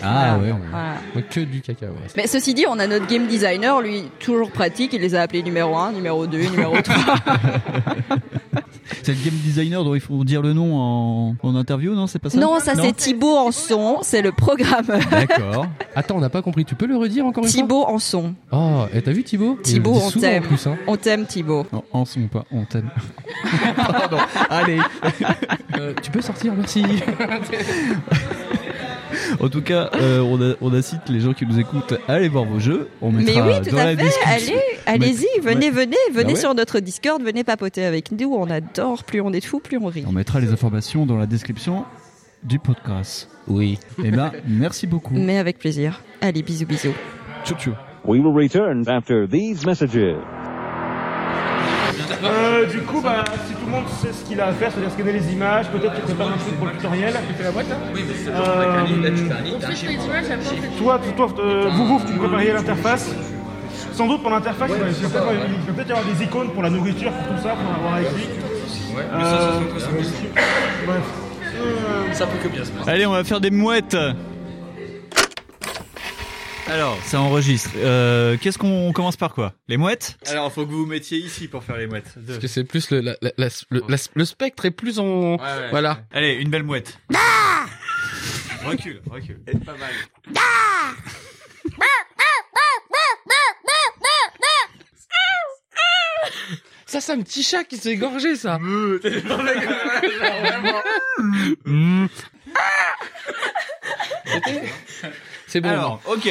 Ah ouais. Voilà. Moi, que du caca, ouais. Mais ceci dit, on a notre game designer, lui, toujours pratique. Il les a appelés numéro 1, numéro 2, numéro 3. C'est le game designer dont il faut dire le nom en, en interview, non C'est pas ça non, ça c'est Thibaut en son, c'est le programmeur. D'accord. Attends, on n'a pas compris. Tu peux le redire encore une Thibaut en son. fois Oh, et t'as vu Thibaut Thibaut, on t'aime. Hein. On t'aime, Thibaut. En, en son, pas on t'aime. Pardon. Allez. Euh, tu peux sortir, merci. En tout cas, euh, on, a, on incite les gens qui nous écoutent à aller voir vos jeux. On Mais mettra oui, tout dans à la fait. description. Allez, allez-y, venez, ouais. venez, venez Bah ouais. sur notre Discord, venez papoter avec nous. On adore. Plus on est de fous, plus on rit. On mettra les informations dans la description du podcast. Oui. Eh ben, merci beaucoup. Mais avec plaisir. Allez, bisous, bisous. Ciao, ciao. We will return after these messages. Euh, du coup, bah, si tout le monde sait ce qu'il a à faire, c'est-à-dire scanner les images, peut-être qu'il prépare un truc pour le tutoriel. Tu fais la boîte là Oui, mais c'est Toi, toi, toi, euh, vous, vous, tu prépariez l'interface. Sans doute pour l'interface, il va peut-être y avoir des icônes pour la nourriture, pour tout ça, pour avoir écrit. mais ça, ça, Euh, ça, peut que bien se passer. Allez, on va faire des mouettes. Alors, ça enregistre. Euh, Qu'est-ce qu'on on commence par quoi? Les mouettes? Alors, faut que vous vous mettiez ici pour faire les mouettes. Deux. Parce que c'est plus le, la- la- la- le, la- le spectre est plus en. Voilà. Allez, une belle mouette. recule, recule. Pas mal. Ça, c'est un petit chat qui s'est égorgé, ça. C'est bon. Alors, ok.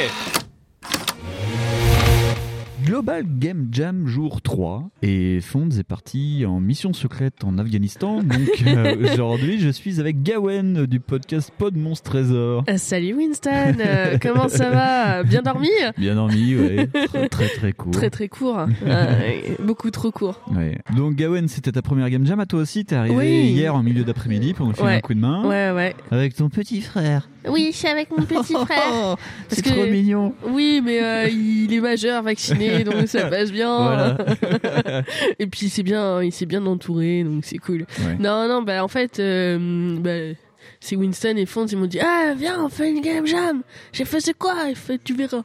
Global Game Jam jour 3 et Fonds est parti en mission secrète en Afghanistan. Donc euh, aujourd'hui, je suis avec Gawen du podcast Pod Monstre Trésor. Euh, salut Winston, euh, comment ça va? Bien dormi? Bien dormi, ouais. Très très, très court. Très très court, beaucoup trop court. Ouais. Donc Gawen, c'était ta première Game Jam à toi aussi. T'es arrivé Oui. hier en milieu d'après-midi pour nous filer Ouais. un coup de main. Ouais, ouais. Avec ton petit frère. Oui, je suis avec mon petit frère. C'est trop mignon. Oui, mais euh, il est majeur, vacciné, donc ça passe bien. Voilà. Et puis c'est bien, il s'est bien entouré, donc c'est cool. Ouais. Non, non, bah en fait, euh, bah, c'est Winston et Fonz, ils m'ont dit Ah, viens, on fait une game jam. J'ai fait C'est quoi? Il fait Tu verras.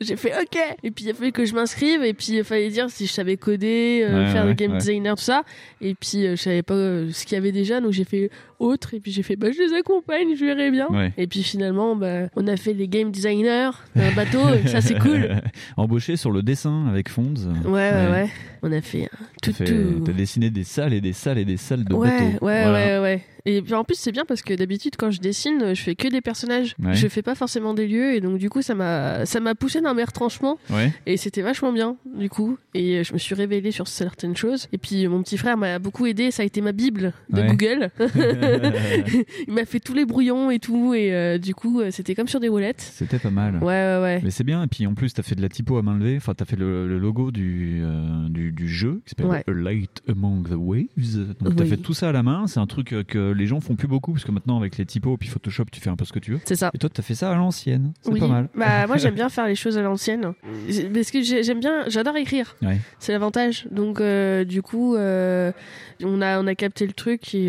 J'ai fait Ok. Et puis il a fallu que je m'inscrive, et puis il fallait dire si je savais coder, euh, Ouais, faire ouais, le game ouais. designer, tout ça. Et puis euh, je savais pas euh, ce qu'il y avait déjà, donc j'ai fait autre, et puis j'ai fait Bah, je les accompagne, je verrai bien. Ouais. Et puis finalement, bah, on a fait les game designers d'un bateau, et ça c'est cool. Embauché sur le dessin avec Fonds. Ouais, ouais, ouais. On a fait tout, fait- tout. t'as dessiné des salles et des salles et des salles de Ouais, bateaux. ouais, Voilà. ouais, ouais. Et puis en plus, c'est bien parce que d'habitude, quand je dessine, je fais que des personnages. Ouais. Je fais pas forcément des lieux. Et donc, du coup, ça m'a, ça m'a poussé dans mes retranchements. Ouais. Et c'était vachement bien, du coup. Et je me suis révélée sur certaines choses. Et puis, mon petit frère m'a beaucoup aidé. Ça a été ma Bible de Ouais. Google. Il m'a fait tous les brouillons et tout. Et euh, du coup, euh, c'était comme sur des roulettes. C'était pas mal. Ouais, ouais, ouais. Mais c'est bien. Et puis en plus, t'as fait de la typo à main levée. Enfin, t'as fait le, le logo du, euh, du, du jeu qui s'appelle Ouais. A Light Among the Waves. Donc t'as Oui. fait tout ça à la main. C'est un truc que les gens font plus beaucoup parce que maintenant avec les typos puis Photoshop, tu fais un peu ce que tu veux. C'est ça. Et toi, t'as fait ça à l'ancienne. C'est Oui. pas mal. Bah, moi, j'aime bien faire les choses à l'ancienne. Parce que j'ai- j'aime bien, j'adore écrire. Ouais. C'est l'avantage. Donc, euh, du coup, on, a, on a capté le truc et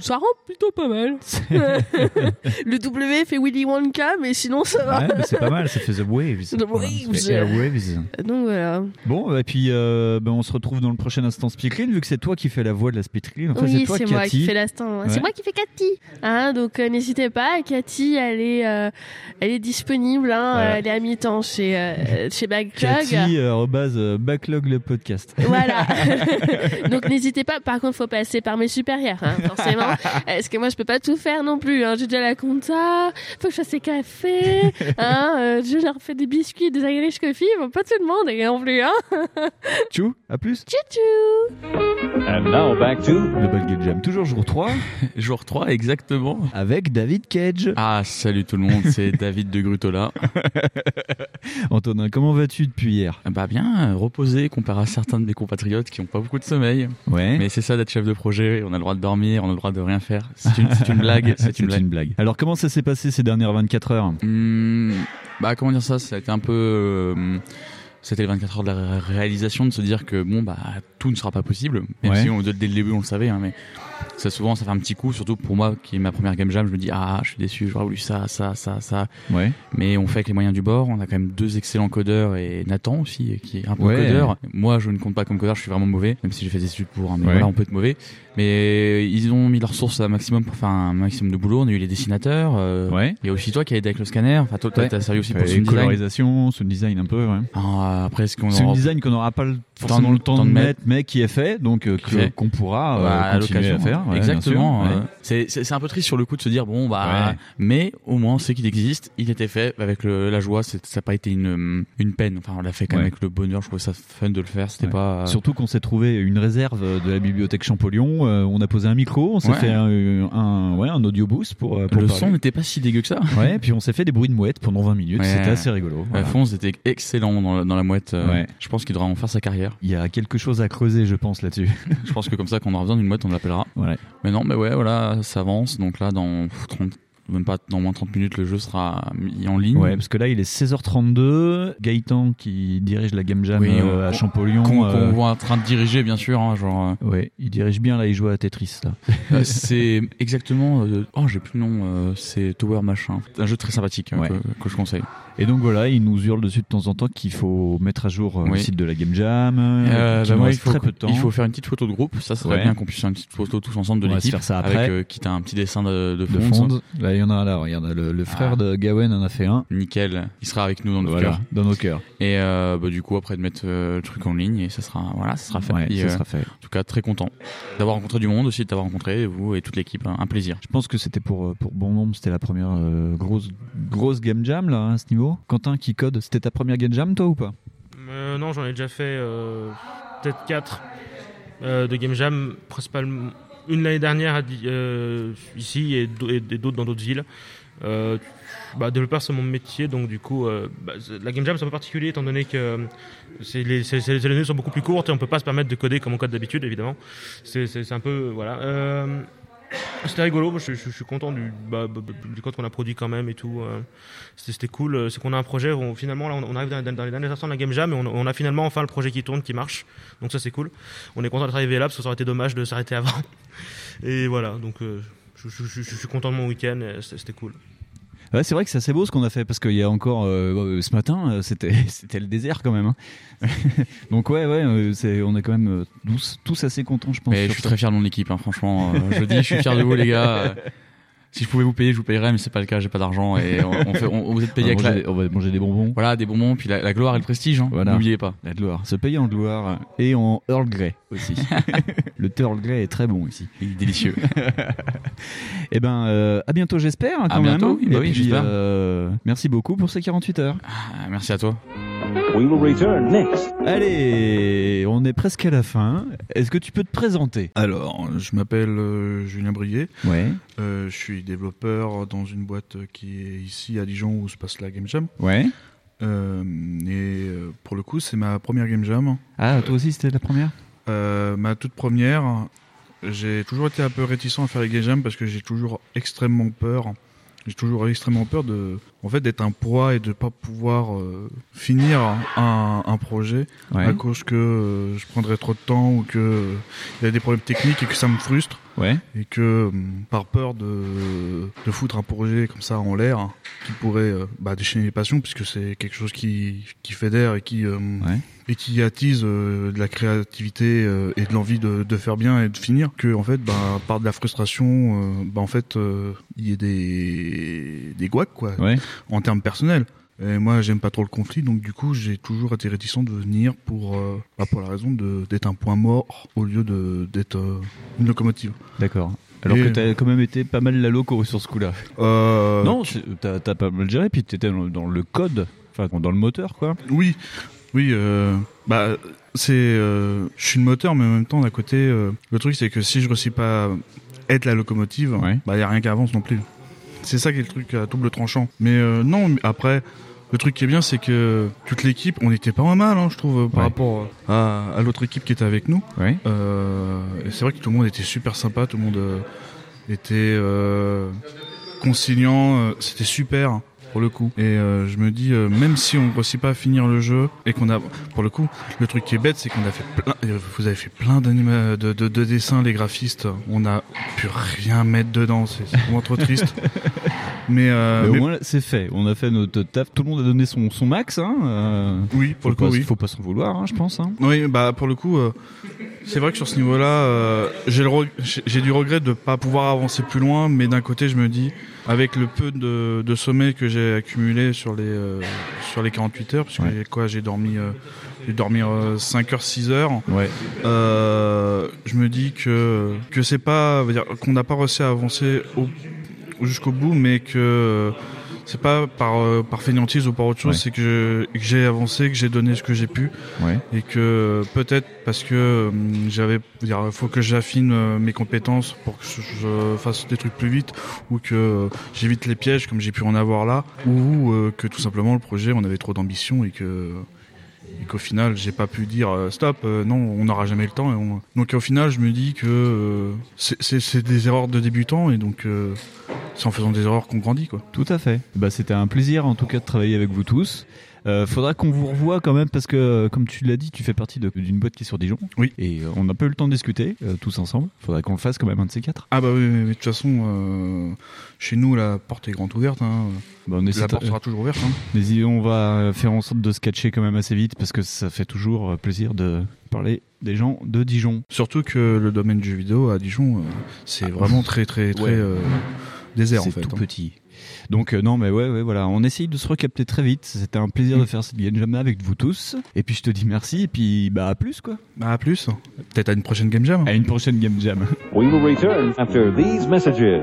ça plutôt pas mal. le W fait Willy Wonka, mais sinon, ça va. Ouais, c'est pas mal. Ça fait The Waves. The Voilà, Waves. Donc, voilà. Bon, et puis euh, ben, on se retrouve dans le prochain instant Speakline, vu que c'est toi qui fais la voix de la Speakline. Enfin, oui, c'est moi qui fais l'instant. Ouais. C'est moi qui fais Cathy. Hein, donc euh, n'hésitez pas, Cathy, elle est, euh, elle est disponible. Hein, Voilà. Elle est à mi-temps chez, euh, chez Backlog. Cathy, euh, euh, backlog le podcast. Voilà. Donc n'hésitez pas. Par contre, faut passer par mes supérieurs, hein, forcément. Parce que moi, je peux pas tout faire non plus. Hein? J'ai déjà la compta. Faut que je fasse des cafés. Hein? euh, je leur fais des biscuits, des Irish coffee. Faut pas tout le monde non plus. Hein? Tchou, à plus. Tchou tchou. And now back to Le Ball Game Jam, toujours jour 3. Jour 3, exactement. Avec David Cage. Ah, salut tout le monde, c'est David de Grutola. Antonin, comment vas-tu depuis hier? Bah bien, euh, reposé comparé à certains de mes compatriotes qui ont pas beaucoup de sommeil. Ouais. Mais c'est ça d'être chef de projet, on a le droit de dormir, on a le droit de rien faire. C'est une, blague, c'est une blague. Alors comment ça s'est passé ces dernières 24 heures? Hmm, bah comment dire ça? Ça a été un peu. euh, c'était les 24 heures de la ré- réalisation de se dire que bon bah tout ne sera pas possible. Même Ouais. si on, dès le début on le savait, hein, mais ça souvent ça fait un petit coup, surtout pour moi qui est ma première game jam. Je me dis ah je suis déçu, j'aurais voulu ça, ça, ça, ça. Ouais. Mais on fait avec les moyens du bord. On a quand même deux excellents codeurs et Nathan aussi qui est un peu Ouais. codeur. Moi je ne compte pas comme codeur, je suis vraiment mauvais, même si j'ai fait des études pour. hein, mais voilà on peut être mauvais. Mais ils ont mis leurs ressources à maximum pour faire un maximum de boulot. On a eu les dessinateurs. euh, Ouais. Il y a aussi toi qui as aidé avec le scanner. Enfin toi t'as servi aussi pour Euh, le sound design. colorisation, sound design un peu, ouais. Ah, après, ce qu'on Sound aura- design qu'on n'aura pas le- forcément le temps, de mettre, mais qui est fait, donc euh, qu'on pourra euh, à continuer à l'occasion, faire. ouais, Exactement. euh, ouais. c'est c'est c'est un peu triste sur le coup de se dire bon bah Ouais. mais au moins c'est qu'il existe, il était fait avec le, la joie, c'est- ça n'a pas été une une peine. Enfin on l'a fait quand même avec le bonheur. Je trouvais ça fun de le faire. C'était pas Surtout qu'on s'est trouvé une réserve de la bibliothèque Champollion. euh, on a posé un micro, on s'est fait un, un, ouais, un audio boost pour, pour le parler. son n'était pas si dégueu que ça. Ouais, puis on s'est fait des bruits de mouette pendant 20 minutes. C'était assez rigolo. voilà. Alphonse était excellent dans, la- dans la mouette. euh. Je pense qu'il devrait en faire sa carrière. Il y a quelque chose à creuser, je pense, là-dessus. je pense que comme ça, quand on aura besoin d'une mouette, on l'appellera. Ouais. Mais non, mais ouais, voilà, ça avance. Donc là, dans 30, même pas dans moins de 30 minutes, le jeu sera mis en ligne. Ouais, parce que là, il est 16h32. Gaëtan, qui dirige la Game Jam Oui, euh, on- à Champollion. Qu'on euh, voit en train de diriger, bien sûr. hein, genre, euh, Ouais, il dirige bien, là, il joue à Tetris, là. C'est exactement. euh, oh, j'ai plus le nom. c'est Tower Machin. Un jeu très sympathique Ouais. que, que je conseille. Et donc voilà, il nous hurle dessus de temps en temps qu'il faut mettre à jour le site de la Game Jam. Bah moi, il faut, très peu de temps. il faut faire une petite photo de groupe. Ça serait Ouais. bien qu'on puisse faire une petite photo tous ensemble de On va se l'équipe. faire ça après. Avec quitte à un petit dessin de, de de fond. fond. Là, il y en a là, regarde, le, le frère Ah. de Gawen en a fait un. Nickel. Il sera avec nous dans nos Voilà, cœurs. dans nos cœurs. Et euh, bah, du coup, après de mettre euh, le truc en ligne, et ça sera, voilà, ça sera fait. Ouais, Et, ça euh, sera fait. En tout cas, très content d'avoir rencontré du monde aussi, de t'avoir rencontré, vous et toute l'équipe. Un, un plaisir. Je pense que c'était pour, pour bon nombre, c'était la première euh, grosse, grosse Game Jam, là, hein, à ce niveau. Quentin qui code, c'était ta première Game Jam, toi, ou pas? Euh, non, j'en ai déjà fait euh, peut-être 4 de Game Jam, principalement une l'année dernière euh, ici et d'au- et d'autres dans d'autres villes. Euh, bah, développeur, c'est mon métier, donc du coup, euh, bah, la Game Jam c'est un peu particulier étant donné que euh, c'est les, c'est- années sont beaucoup plus courtes et on peut pas se permettre de coder comme on code d'habitude, évidemment. C'est c'est- un peu. Voilà. C'était rigolo, je, suis content du, bah, bah, bah, du code qu'on a produit quand même et tout. euh, C'était cool. euh, C'est qu'on a un projet où finalement, là, on, arrive dans, les derniers instants de la Game Jam et on, a finalement enfin le projet qui tourne, qui marche. Donc ça, c'est cool. On est content d'être arrivé là parce que ça aurait été dommage de s'arrêter avant. Et voilà, donc euh, je, je- suis content de mon week-end, c'était cool. Ouais, c'est vrai que c'est assez beau ce qu'on a fait parce qu'il y a encore euh, euh, ce matin, euh, c'était c'était le désert quand même. hein. Donc ouais, ouais, euh, c'est on est quand même tous, tous assez contents, je pense. Mais je suis ça. très fier de mon équipe, hein, franchement. je dis, je suis fier de vous, les gars. Si je pouvais vous payer, je vous payerais, mais c'est pas le cas, j'ai pas d'argent et on, on fait, on, vous êtes payé avec la- on va manger des bonbons. Voilà, des bonbons, puis la, la gloire et le prestige, hein, Voilà. n'oubliez pas. La gloire. Se payer en gloire et en Earl Grey aussi. le thé Earl Grey est très bon ici. Il est délicieux. Eh ben, euh, à bientôt, j'espère. hein, À bientôt, oui, bah Et oui, puis, j'espère. euh, merci beaucoup pour ces 48 heures. Ah, merci à toi. We will return next. Allez, on est presque à la fin. Est-ce que tu peux te présenter? Alors, je m'appelle euh, Julien Brier. Ouais. Euh, je suis développeur dans une boîte qui est ici à Dijon où se passe la Game Jam. Ouais. Euh, et euh, pour le coup, c'est ma première Game Jam. Ah, toi aussi, c'était la première? Euh, Ma toute première. J'ai toujours été un peu réticent à faire les Game Jam parce que j'ai toujours extrêmement peur. J'ai toujours extrêmement peur de, en fait, d'être un poids et de pas pouvoir euh, finir un, un projet Ouais. à cause que euh, je prendrais trop de temps ou que euh, il y a des problèmes techniques et que ça me frustre. Ouais. Et que hum, par peur de, de foutre un projet comme ça en l'air, qui pourrait euh, bah, déchaîner les passions, puisque c'est quelque chose qui, qui fédère et qui, euh, et qui attise euh, de la créativité euh, et de l'envie de, de faire bien et de finir, que en fait, bah, par de la frustration, euh, bah, en fait, euh, il y ait des, des guacs, quoi, Ouais. en termes personnels. Et moi, j'aime pas trop le conflit, donc du coup, j'ai toujours été réticent de venir pour, euh, bah, pour la raison d'être un point mort au lieu d'être euh, une locomotive. D'accord. Alors Et- que t'as quand même été pas mal la loco sur ce coup-là. Euh, Non, t'as pas mal géré, puis t'étais dans, dans le code, enfin dans le moteur, quoi. Oui, oui. Euh, bah, c'est, euh, je suis le moteur, mais en même temps, d'un côté, euh, le truc, c'est que si je réussis pas à être la locomotive, bah, y a rien qui avance non plus. C'est ça qui est le truc à double tranchant. Mais euh, non, après, le truc qui est bien, c'est que toute l'équipe, on était pas mal, hein, je trouve, par Ouais. rapport à, à l'autre équipe qui était avec nous. Ouais. Euh, et c'est vrai que tout le monde était super sympa, tout le monde euh, était euh, conciliant, euh, c'était super pour le coup. Et euh, je me dis, euh, même si on ne réussit pas à finir le jeu et qu'on a, pour le coup, le truc qui est bête, c'est qu'on a fait plein, euh, vous avez fait plein de, de, de dessins, les graphistes. On n'a pu rien mettre dedans, c'est vraiment trop triste. Mais, euh, mais au mais- moins, c'est fait. On a fait notre taf. Tout le monde a donné son, son max. Hein. Oui, pour le coup, pas, oui. Faut pas s'en vouloir, hein, je pense. Hein. Oui, bah pour le coup, C'est vrai que sur ce niveau-là, j'ai du regret de ne pas pouvoir avancer plus loin, mais d'un côté, je me dis, avec le peu de, de sommeil que j'ai accumulé sur les euh, sur les 48 heures, parce que j'ai quoi, j'ai dormi, euh, j'ai dormi 5 heures, 6 heures. Ouais. Euh, je me dis que que c'est pas, qu'on n'a pas réussi à avancer au- jusqu'au bout, mais que euh, c'est pas par euh, par fainéantise ou par autre chose, Ouais. c'est que j'ai avancé, que j'ai donné ce que j'ai pu, Ouais. et que peut-être parce que hum, j'avais, dire, faut que j'affine euh, mes compétences pour que je, fasse des trucs plus vite, ou que euh, j'évite les pièges comme j'ai pu en avoir là, ou euh, que tout simplement le projet on avait trop d'ambition et que et qu'au final j'ai pas pu dire euh, stop euh, non on n'aura jamais le temps on- donc au final je me dis que euh, c'est- des erreurs de débutants et donc c'est en faisant des erreurs qu'on grandit quoi Tout à fait. Bah, c'était un plaisir en tout cas de travailler avec vous tous. Euh, faudra qu'on vous revoie quand même parce que, comme tu l'as dit, tu fais partie d'une boîte qui est sur Dijon. Oui. Et euh, on n'a pas eu le temps de discuter euh, tous ensemble. Faudrait qu'on le fasse quand même un de ces quatre. ah bah oui mais, de toute façon chez nous la porte est grande ouverte hein. Bah, on la porte sera toujours ouverte hein. Mais on va faire en sorte de se catcher quand même assez vite parce que ça fait toujours plaisir de parler des gens de Dijon. Surtout que le domaine du jeu vidéo à Dijon, c'est vraiment très très très Ouais. désert en C'est fait. tout hein. petit. Donc euh, non mais ouais, ouais voilà, on essaye de se recapter très vite. C'était un plaisir Mm. de faire cette game jam avec vous tous. Et puis je te dis merci et puis bah à plus quoi. Bah à plus. Peut-être à une prochaine game jam. À une prochaine game jam. We will return after these messages.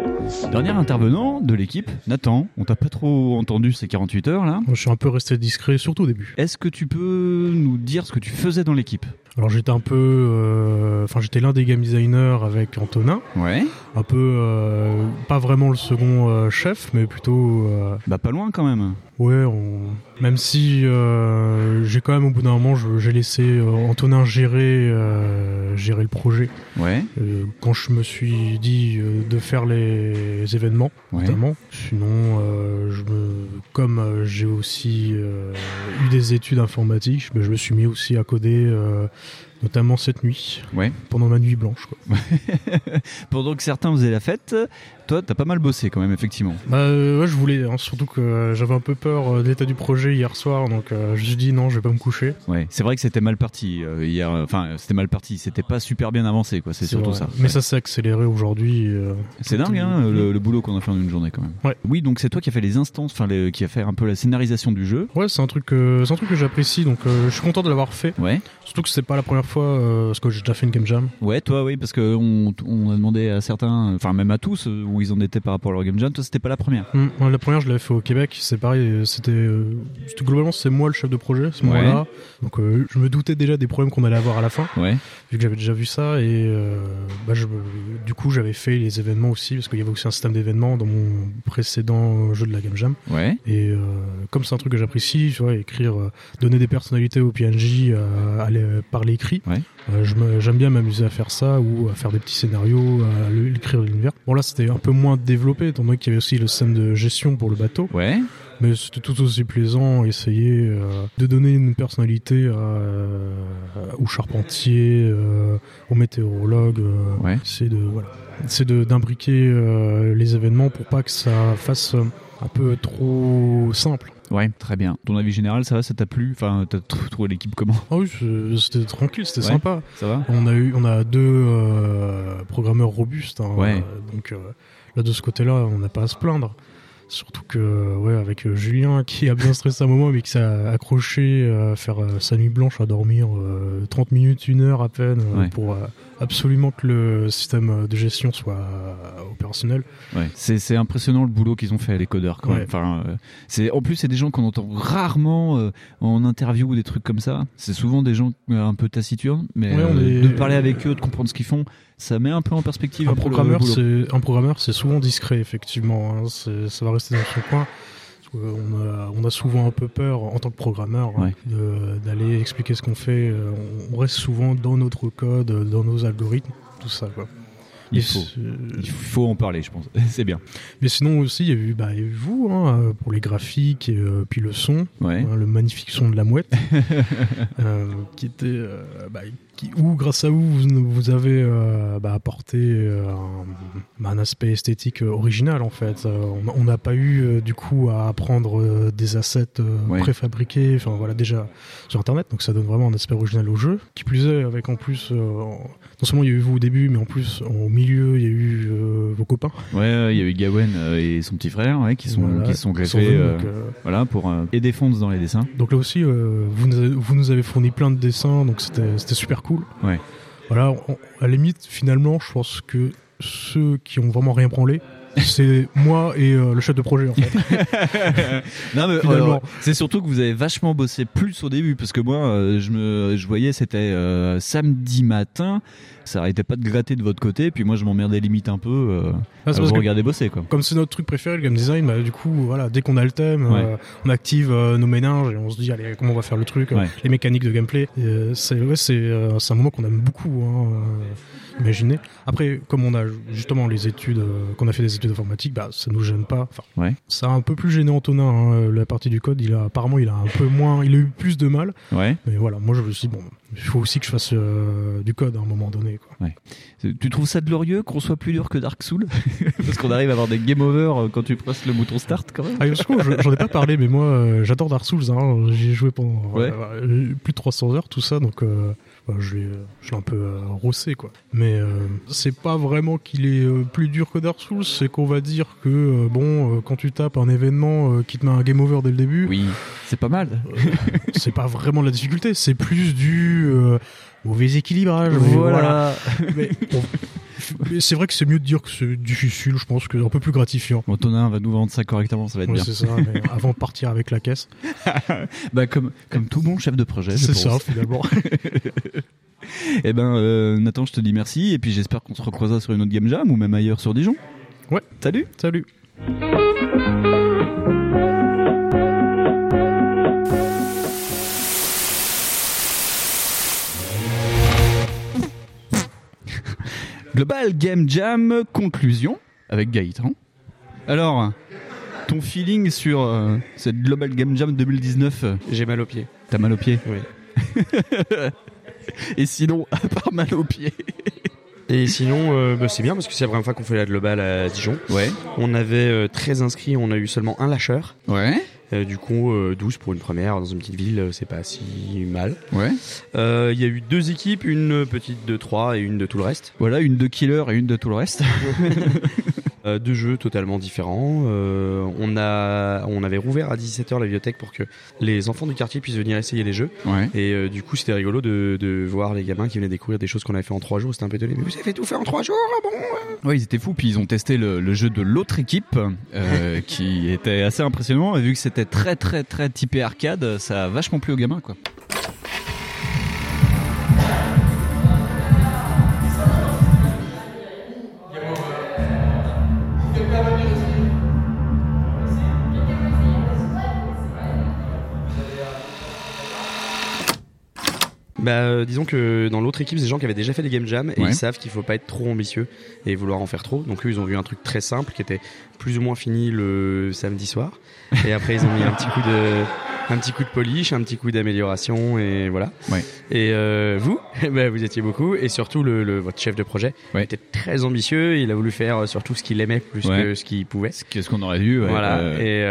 Dernier intervenant de l'équipe, Nathan. On t'a pas trop entendu ces 48 heures là. Moi, je suis un peu resté discret, surtout au début. Est-ce que tu peux nous dire ce que tu faisais dans l'équipe? Alors j'étais un peu, euh, enfin j'étais l'un des game designers avec Antonin. Ouais. Un peu, euh, pas vraiment le second euh, chef, mais plutôt. euh, Bah pas loin quand même. Ouais, on... même si euh, j'ai quand même au bout d'un moment, j'ai laissé euh, Antonin gérer, gérer le projet. Ouais. Quand je me suis dit de faire les événements, Ouais. notamment. Sinon, je me, comme j'ai aussi eu des études informatiques, je me, suis mis aussi à coder, notamment cette nuit, Ouais. pendant ma nuit blanche. Quoi. Pendant que certains faisaient la fête, toi t'as pas mal bossé quand même effectivement. Bah euh, ouais, je voulais, hein, surtout que euh, j'avais un peu peur euh, de l'état du projet hier soir, donc je me suis dit non, je vais pas me coucher. Ouais, c'est vrai que c'était mal parti hier. Enfin, c'était mal parti. C'était pas super bien avancé, quoi. C'est surtout vrai. ça. Mais ça s'est accéléré aujourd'hui. C'est dingue, hein, le, le boulot qu'on a fait en une journée quand même. Ouais. Oui, donc c'est toi qui a fait les instances, enfin, qui a fait un peu la scénarisation du jeu. Ouais, c'est un truc, c'est un truc que j'apprécie, donc je suis content de l'avoir fait. Ouais. Surtout que c'est pas la première fois, parce que j'ai déjà fait une game jam. Ouais, toi, oui, parce que on, a demandé à certains, enfin même à tous, euh, où ils en étaient par rapport à leur game jam. Toi, c'était pas la première. Ouais, la première, je l'avais fait au Québec. C'est pareil. euh, C'était, euh, c'était globalement, c'est moi le chef de projet à ce Ouais. moment-là. Donc, euh, je me doutais déjà des problèmes qu'on allait avoir à la fin. Ouais. Vu que j'avais déjà vu ça et euh, bah, je, du coup, j'avais fait les événements aussi parce qu'il y avait aussi un système d'événements dans mon précédent jeu de la game jam. Ouais. Et comme c'est un truc que j'apprécie, tu vois, écrire, donner des personnalités aux PNJ, aller par l'écrit. J'aime bien m'amuser à faire ça ou à faire des petits scénarios, à écrire l'univers. Bon là c'était un peu moins développé étant donné qu'il y avait aussi le système de gestion pour le bateau. Ouais. Mais c'était tout aussi plaisant, essayer euh, de donner une personnalité à, euh, au charpentier, euh, au météorologue. euh, C'est de voilà, c'est d'imbriquer euh, les événements pour pas que ça fasse euh, un peu trop simple. Ouais, très bien. Ton avis général, ça va, ça t'a plu? Enfin, t'as tr- trouvé l'équipe comment? Ah oui, c'était tranquille, c'était Ouais, sympa. ça va? On a eu, on a deux euh, programmeurs robustes. hein, Ouais. euh, donc euh, là, de ce côté-là, on n'a pas à se plaindre. Surtout que, ouais, avec euh, Julien qui a bien stressé un moment, mais qui s'est accroché euh, à faire euh, sa nuit blanche à dormir euh, 30 minutes, une heure à peine, euh, Ouais. pour euh, absolument que le système de gestion soit opérationnel. Ouais, c'est c'est impressionnant le boulot qu'ils ont fait les codeurs quand Ouais. même. Enfin, euh, c'est en plus c'est des gens qu'on entend rarement euh, en interview ou des trucs comme ça. C'est souvent des gens euh, un peu taciturnes, mais Ouais, on euh, est- de parler avec eux, de comprendre ce qu'ils font, ça met un peu en perspective Un un peu le programmeur, c'est un programmeur, c'est souvent discret, effectivement. hein. C'est- Ça va rester dans son coin. A, on a souvent un peu peur en tant que programmeur Ouais. d'aller expliquer ce qu'on fait. Euh, On reste souvent dans notre code, dans nos algorithmes, tout ça. Quoi. Il faut. c'est- Il faut en parler, je pense. c'est bien. Mais sinon aussi, il y a eu, bah, vous hein, euh, pour les graphiques et euh, puis le son, Ouais. hein, le magnifique son de la mouette, euh, qui était, euh, bah, qui, où grâce à vous vous, vous avez euh, bah, apporté euh, un, un aspect esthétique euh, original en fait. On- n'a pas eu du coup à apprendre euh, des assets Ouais. préfabriqués, enfin voilà déjà sur internet, donc ça donne vraiment un aspect original au jeu. Qui plus est, avec en plus, non seulement il y a eu vous au début, mais en plus au milieu il y a eu vos copains. Ouais, il y a eu Gawen et son petit frère ouais, qui sont Voilà, qui sont greffés venus, donc, voilà pour aider Fonds dans les dessins. Donc là aussi, vous, nous avez, vous nous avez fourni plein de dessins, donc c'était super cool. Ouais. Voilà, on- à la limite, finalement, je pense que ceux qui ont vraiment rien branlé, c'est moi et euh, le chef de projet en fait. non mais euh, c'est surtout que vous avez vachement bossé plus au début parce que moi euh, je me je voyais c'était euh, samedi matin ça arrêtait pas de gratter de votre côté puis moi je m'emmerdais limite un peu Ah, vous bosser quoi. Comme c'est notre truc préféré, le game design, bah, du coup, voilà, dès qu'on a le thème, Ouais. on active nos méninges et on se dit, allez, comment on va faire le truc, Ouais. les mécaniques de gameplay. C'est ouais, c'est un moment qu'on aime beaucoup, hein, imaginer. Après, comme on a justement les études, euh, qu'on a fait des études informatiques, bah, ça nous gêne pas. Enfin, Ouais. ça a un peu plus gêné Antonin, hein, la partie du code. Il a apparemment, il a un peu moins, il a eu plus de mal. Ouais. Mais voilà, moi je me suis dit, bon, il faut aussi que je fasse euh, du code à un moment donné. Quoi. Ouais. Tu trouves ça glorieux qu'on soit plus dur que Dark Souls? Parce qu'on arrive à avoir des game over euh, quand tu presses le bouton start quand même. Ah, j'en ai pas parlé, mais moi euh, j'adore Dark Souls. Hein. J'ai joué pendant euh, euh, plus de 300 heures, tout ça, donc euh, je l'ai je l'ai un peu euh, rossé quoi. Mais euh, c'est pas vraiment qu'il est euh, plus dur que Dark Souls, c'est qu'on va dire que euh, bon, euh, quand tu tapes un événement euh, qui te met un game over dès le début, oui, c'est pas mal. c'est pas vraiment la difficulté, c'est plus du euh, mauvais équilibrage. mais Voilà. Mais bon, mais c'est vrai que c'est mieux de dire que c'est difficile, je pense que c'est un peu plus gratifiant. Antonin va nous vendre ça correctement, ça va être Ouais, bien. c'est ça, mais avant de partir avec la caisse. bah comme comme tout bon chef de projet. je C'est ça, finalement. Eh ben euh, Nathan, je te dis merci et puis j'espère qu'on se recroisera sur une autre game jam ou même ailleurs sur Dijon. Ouais. Salut. Salut. Global Game Jam conclusion avec Gaëtan. Alors, ton feeling sur euh, cette Global Game Jam 2019 J'ai mal aux pieds. T'as mal aux pieds Oui. Et sinon, à part mal aux pieds Et sinon, euh, bah, c'est bien parce que c'est la première fois qu'on fait la globale à Dijon. Ouais. On avait euh, 13 inscrits, on a eu seulement un lâcheur. Ouais. Euh, du coup, euh, 12 pour une première dans une petite ville, euh, c'est pas si mal. Ouais. Euh, Il y a eu deux équipes, une petite de 3 et une de tout le reste. Voilà, une de killer et une de tout le reste. Euh, deux jeux totalement différents. Euh, on, a, on avait rouvert à 17h la bibliothèque pour que les enfants du quartier puissent venir essayer les jeux. Ouais. Et euh, du coup, c'était rigolo de, de voir les gamins qui venaient découvrir des choses qu'on avait fait en 3 jours. C'était un peu étonné. Mais vous avez tout fait en 3 jours ah bon Ouais, ils étaient fous, puis ils ont testé le, le jeu de l'autre équipe, qui était assez impressionnant, et vu que c'était très très très typé arcade, ça a vachement plu aux gamins, quoi. Bah, euh, disons que dans l'autre équipe, c'est des gens qui avaient déjà fait des game jams et Ouais. ils savent qu'il faut pas être trop ambitieux et vouloir en faire trop. Donc eux, ils ont vu un truc très simple qui était plus ou moins fini le samedi soir. Et après, ils ont mis un petit coup de, un petit coup de polish, un petit coup d'amélioration et voilà. Ouais. Et euh, vous, bah, vous étiez beaucoup et surtout le, le- votre chef de projet était très ambitieux. Il a voulu faire euh, surtout ce qu'il aimait plus Ouais. que ce qu'il pouvait. Qu'est-ce qu'on aurait ouais, Voilà. euh, Et,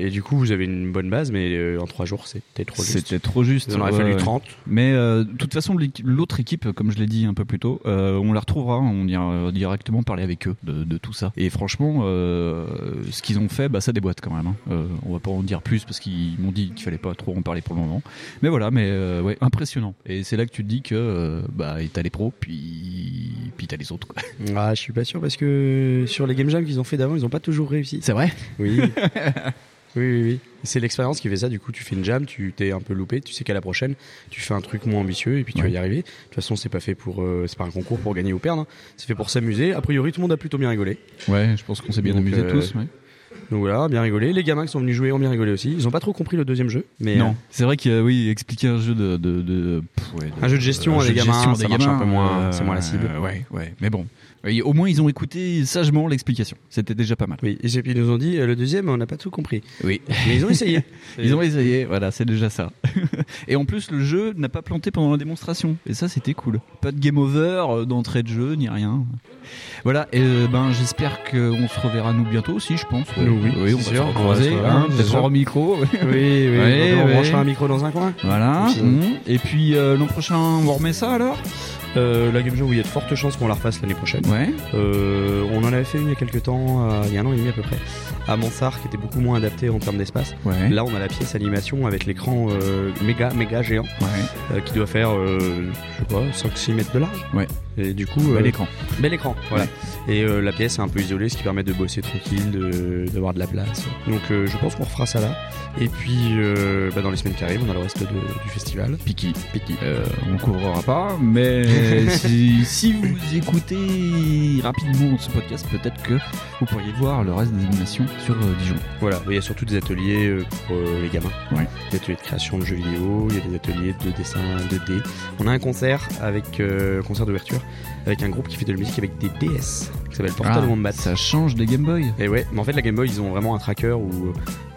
euh, et du coup, vous avez une bonne base, mais en trois jours, c'était trop juste. C'était trop juste. Il en aurait ouais, fallu ouais. 30. Mais de toute façon, l'autre équipe, comme je l'ai dit un peu plus tôt, on la retrouvera. On ira directement parler avec eux de, de tout ça. Et franchement, ce qu'ils ont fait, bah, ça déboîte quand même. hein. On va pas en dire plus parce qu'ils m'ont dit qu'il fallait pas trop en parler pour le moment. Mais voilà, mais euh, ouais, impressionnant. Et c'est là que tu te dis que euh, bah, t'as les pros, puis puis t'as les autres. Quoi. Ah, je suis pas sûr parce que sur les game jams qu'ils ont fait d'avant, ils ont pas toujours réussi. C'est vrai? Oui. oui, oui, oui. C'est l'expérience qui fait ça. Du coup, tu fais une jam, tu t'es un peu loupé, tu sais qu'à la prochaine, tu fais un truc moins ambitieux et puis tu vas y arriver. De toute façon, c'est pas fait pour, euh, c'est pas un concours pour gagner ou perdre. hein. C'est fait pour s'amuser. A priori, tout le monde a plutôt bien rigolé. Ouais, je pense qu'on s'est bien amusé euh, tous. ouais. Donc voilà, bien rigolé. Les gamins qui sont venus jouer ont bien rigolé aussi. Ils ont pas trop compris le deuxième jeu, mais non, euh, c'est vrai qu'il y a, oui, expliquer un jeu de, de, de- pff, ouais, Un jeu de gestion un à jeu des de gamins, gestion à ça des marche un gamins, peu moins- euh, c'est moins la cible. ouais, ouais, mais bon, Oui, au moins ils ont écouté sagement l'explication. C'était déjà pas mal. Oui, et puis ils nous ont dit euh, le deuxième, on n'a pas tout compris. Oui. Mais ils ont essayé. ils ont essayé, voilà, c'est déjà ça. et en plus, le jeu n'a pas planté pendant la démonstration. Et ça, c'était cool. Pas de game over euh, d'entrée de jeu, ni rien. Voilà, et euh, ben j'espère qu'on se reverra nous bientôt aussi, je pense. Oui, oui, oui on va sûr, on va se revoir, hein, peut-être micro. Oui, oui, Ouais, on branchera un micro dans un coin. Voilà. Mhm. Et puis euh, l'an prochain, on remet ça alors? Euh, la Game Show, oui, il y a de fortes chances qu'on la refasse l'année prochaine. Ouais. Euh, on en avait fait une il y a quelques temps, euh, il y a un an et demi à peu près, à Mansart, qui était beaucoup moins adapté en termes d'espace. Ouais. Là, on a la pièce animation avec l'écran méga, méga géant, qui doit faire, je sais pas, 5-6 mètres de large. Ouais. Et du coup, Bel euh, écran. Bel écran, voilà. Et euh, la pièce est un peu isolée, ce qui permet de bosser tranquille, de- d'avoir de, la place. Donc, euh, je pense qu'on refera ça là. Et puis, bah, dans les semaines qui arrivent, on a le reste de- du festival. Piki. Piki. On couvrira pas, mais si, si vous écoutez rapidement ce podcast, peut-être que vous pourriez voir le reste des animations sur euh, Dijon. Voilà, il y a surtout des ateliers euh, pour euh, les gamins. Ouais. Des ateliers de création de jeux vidéo, il y a des ateliers de dessin 2D. On a un concert avec euh, concert d'ouverture avec un groupe qui fait de la musique avec des DS qui s'appelle Portal Ah, Wombat. Ça change des Game Boy. Et ouais, mais en fait la Game Boy ils ont vraiment un tracker où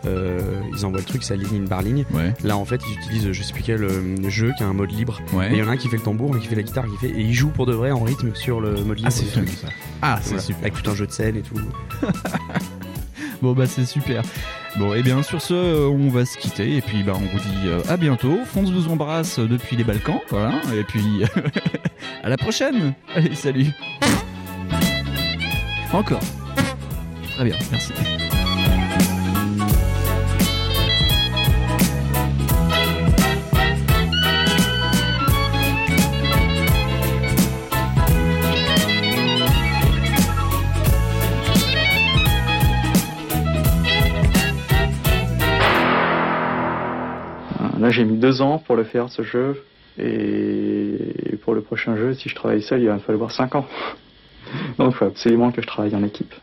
euh, ils envoient le truc, ça ligne par ligne. Ouais. Là en fait ils utilisent je sais plus quel euh, jeu qui a un mode libre. Ouais. Et il y en a un qui fait le tambour, un qui fait la guitare, qui fait et ils jouent pour de vrai en rythme sur le mode libre. Ah, c'est fun, ça. Ah, c'est super. Avec tout un jeu de scène et tout. Bon bah c'est super. Bon et bien sur ce euh, on va se quitter et puis bah on vous dit euh, à bientôt. Fonce vous embrasse depuis les Balkans, voilà. Et puis à la prochaine. Allez salut. Encore. Très bien, merci. Là, j'ai mis deux ans pour le faire, ce jeu. Et pour le prochain jeu, si je travaille seul, il va me falloir cinq ans. Donc, il faut absolument que je travaille en équipe.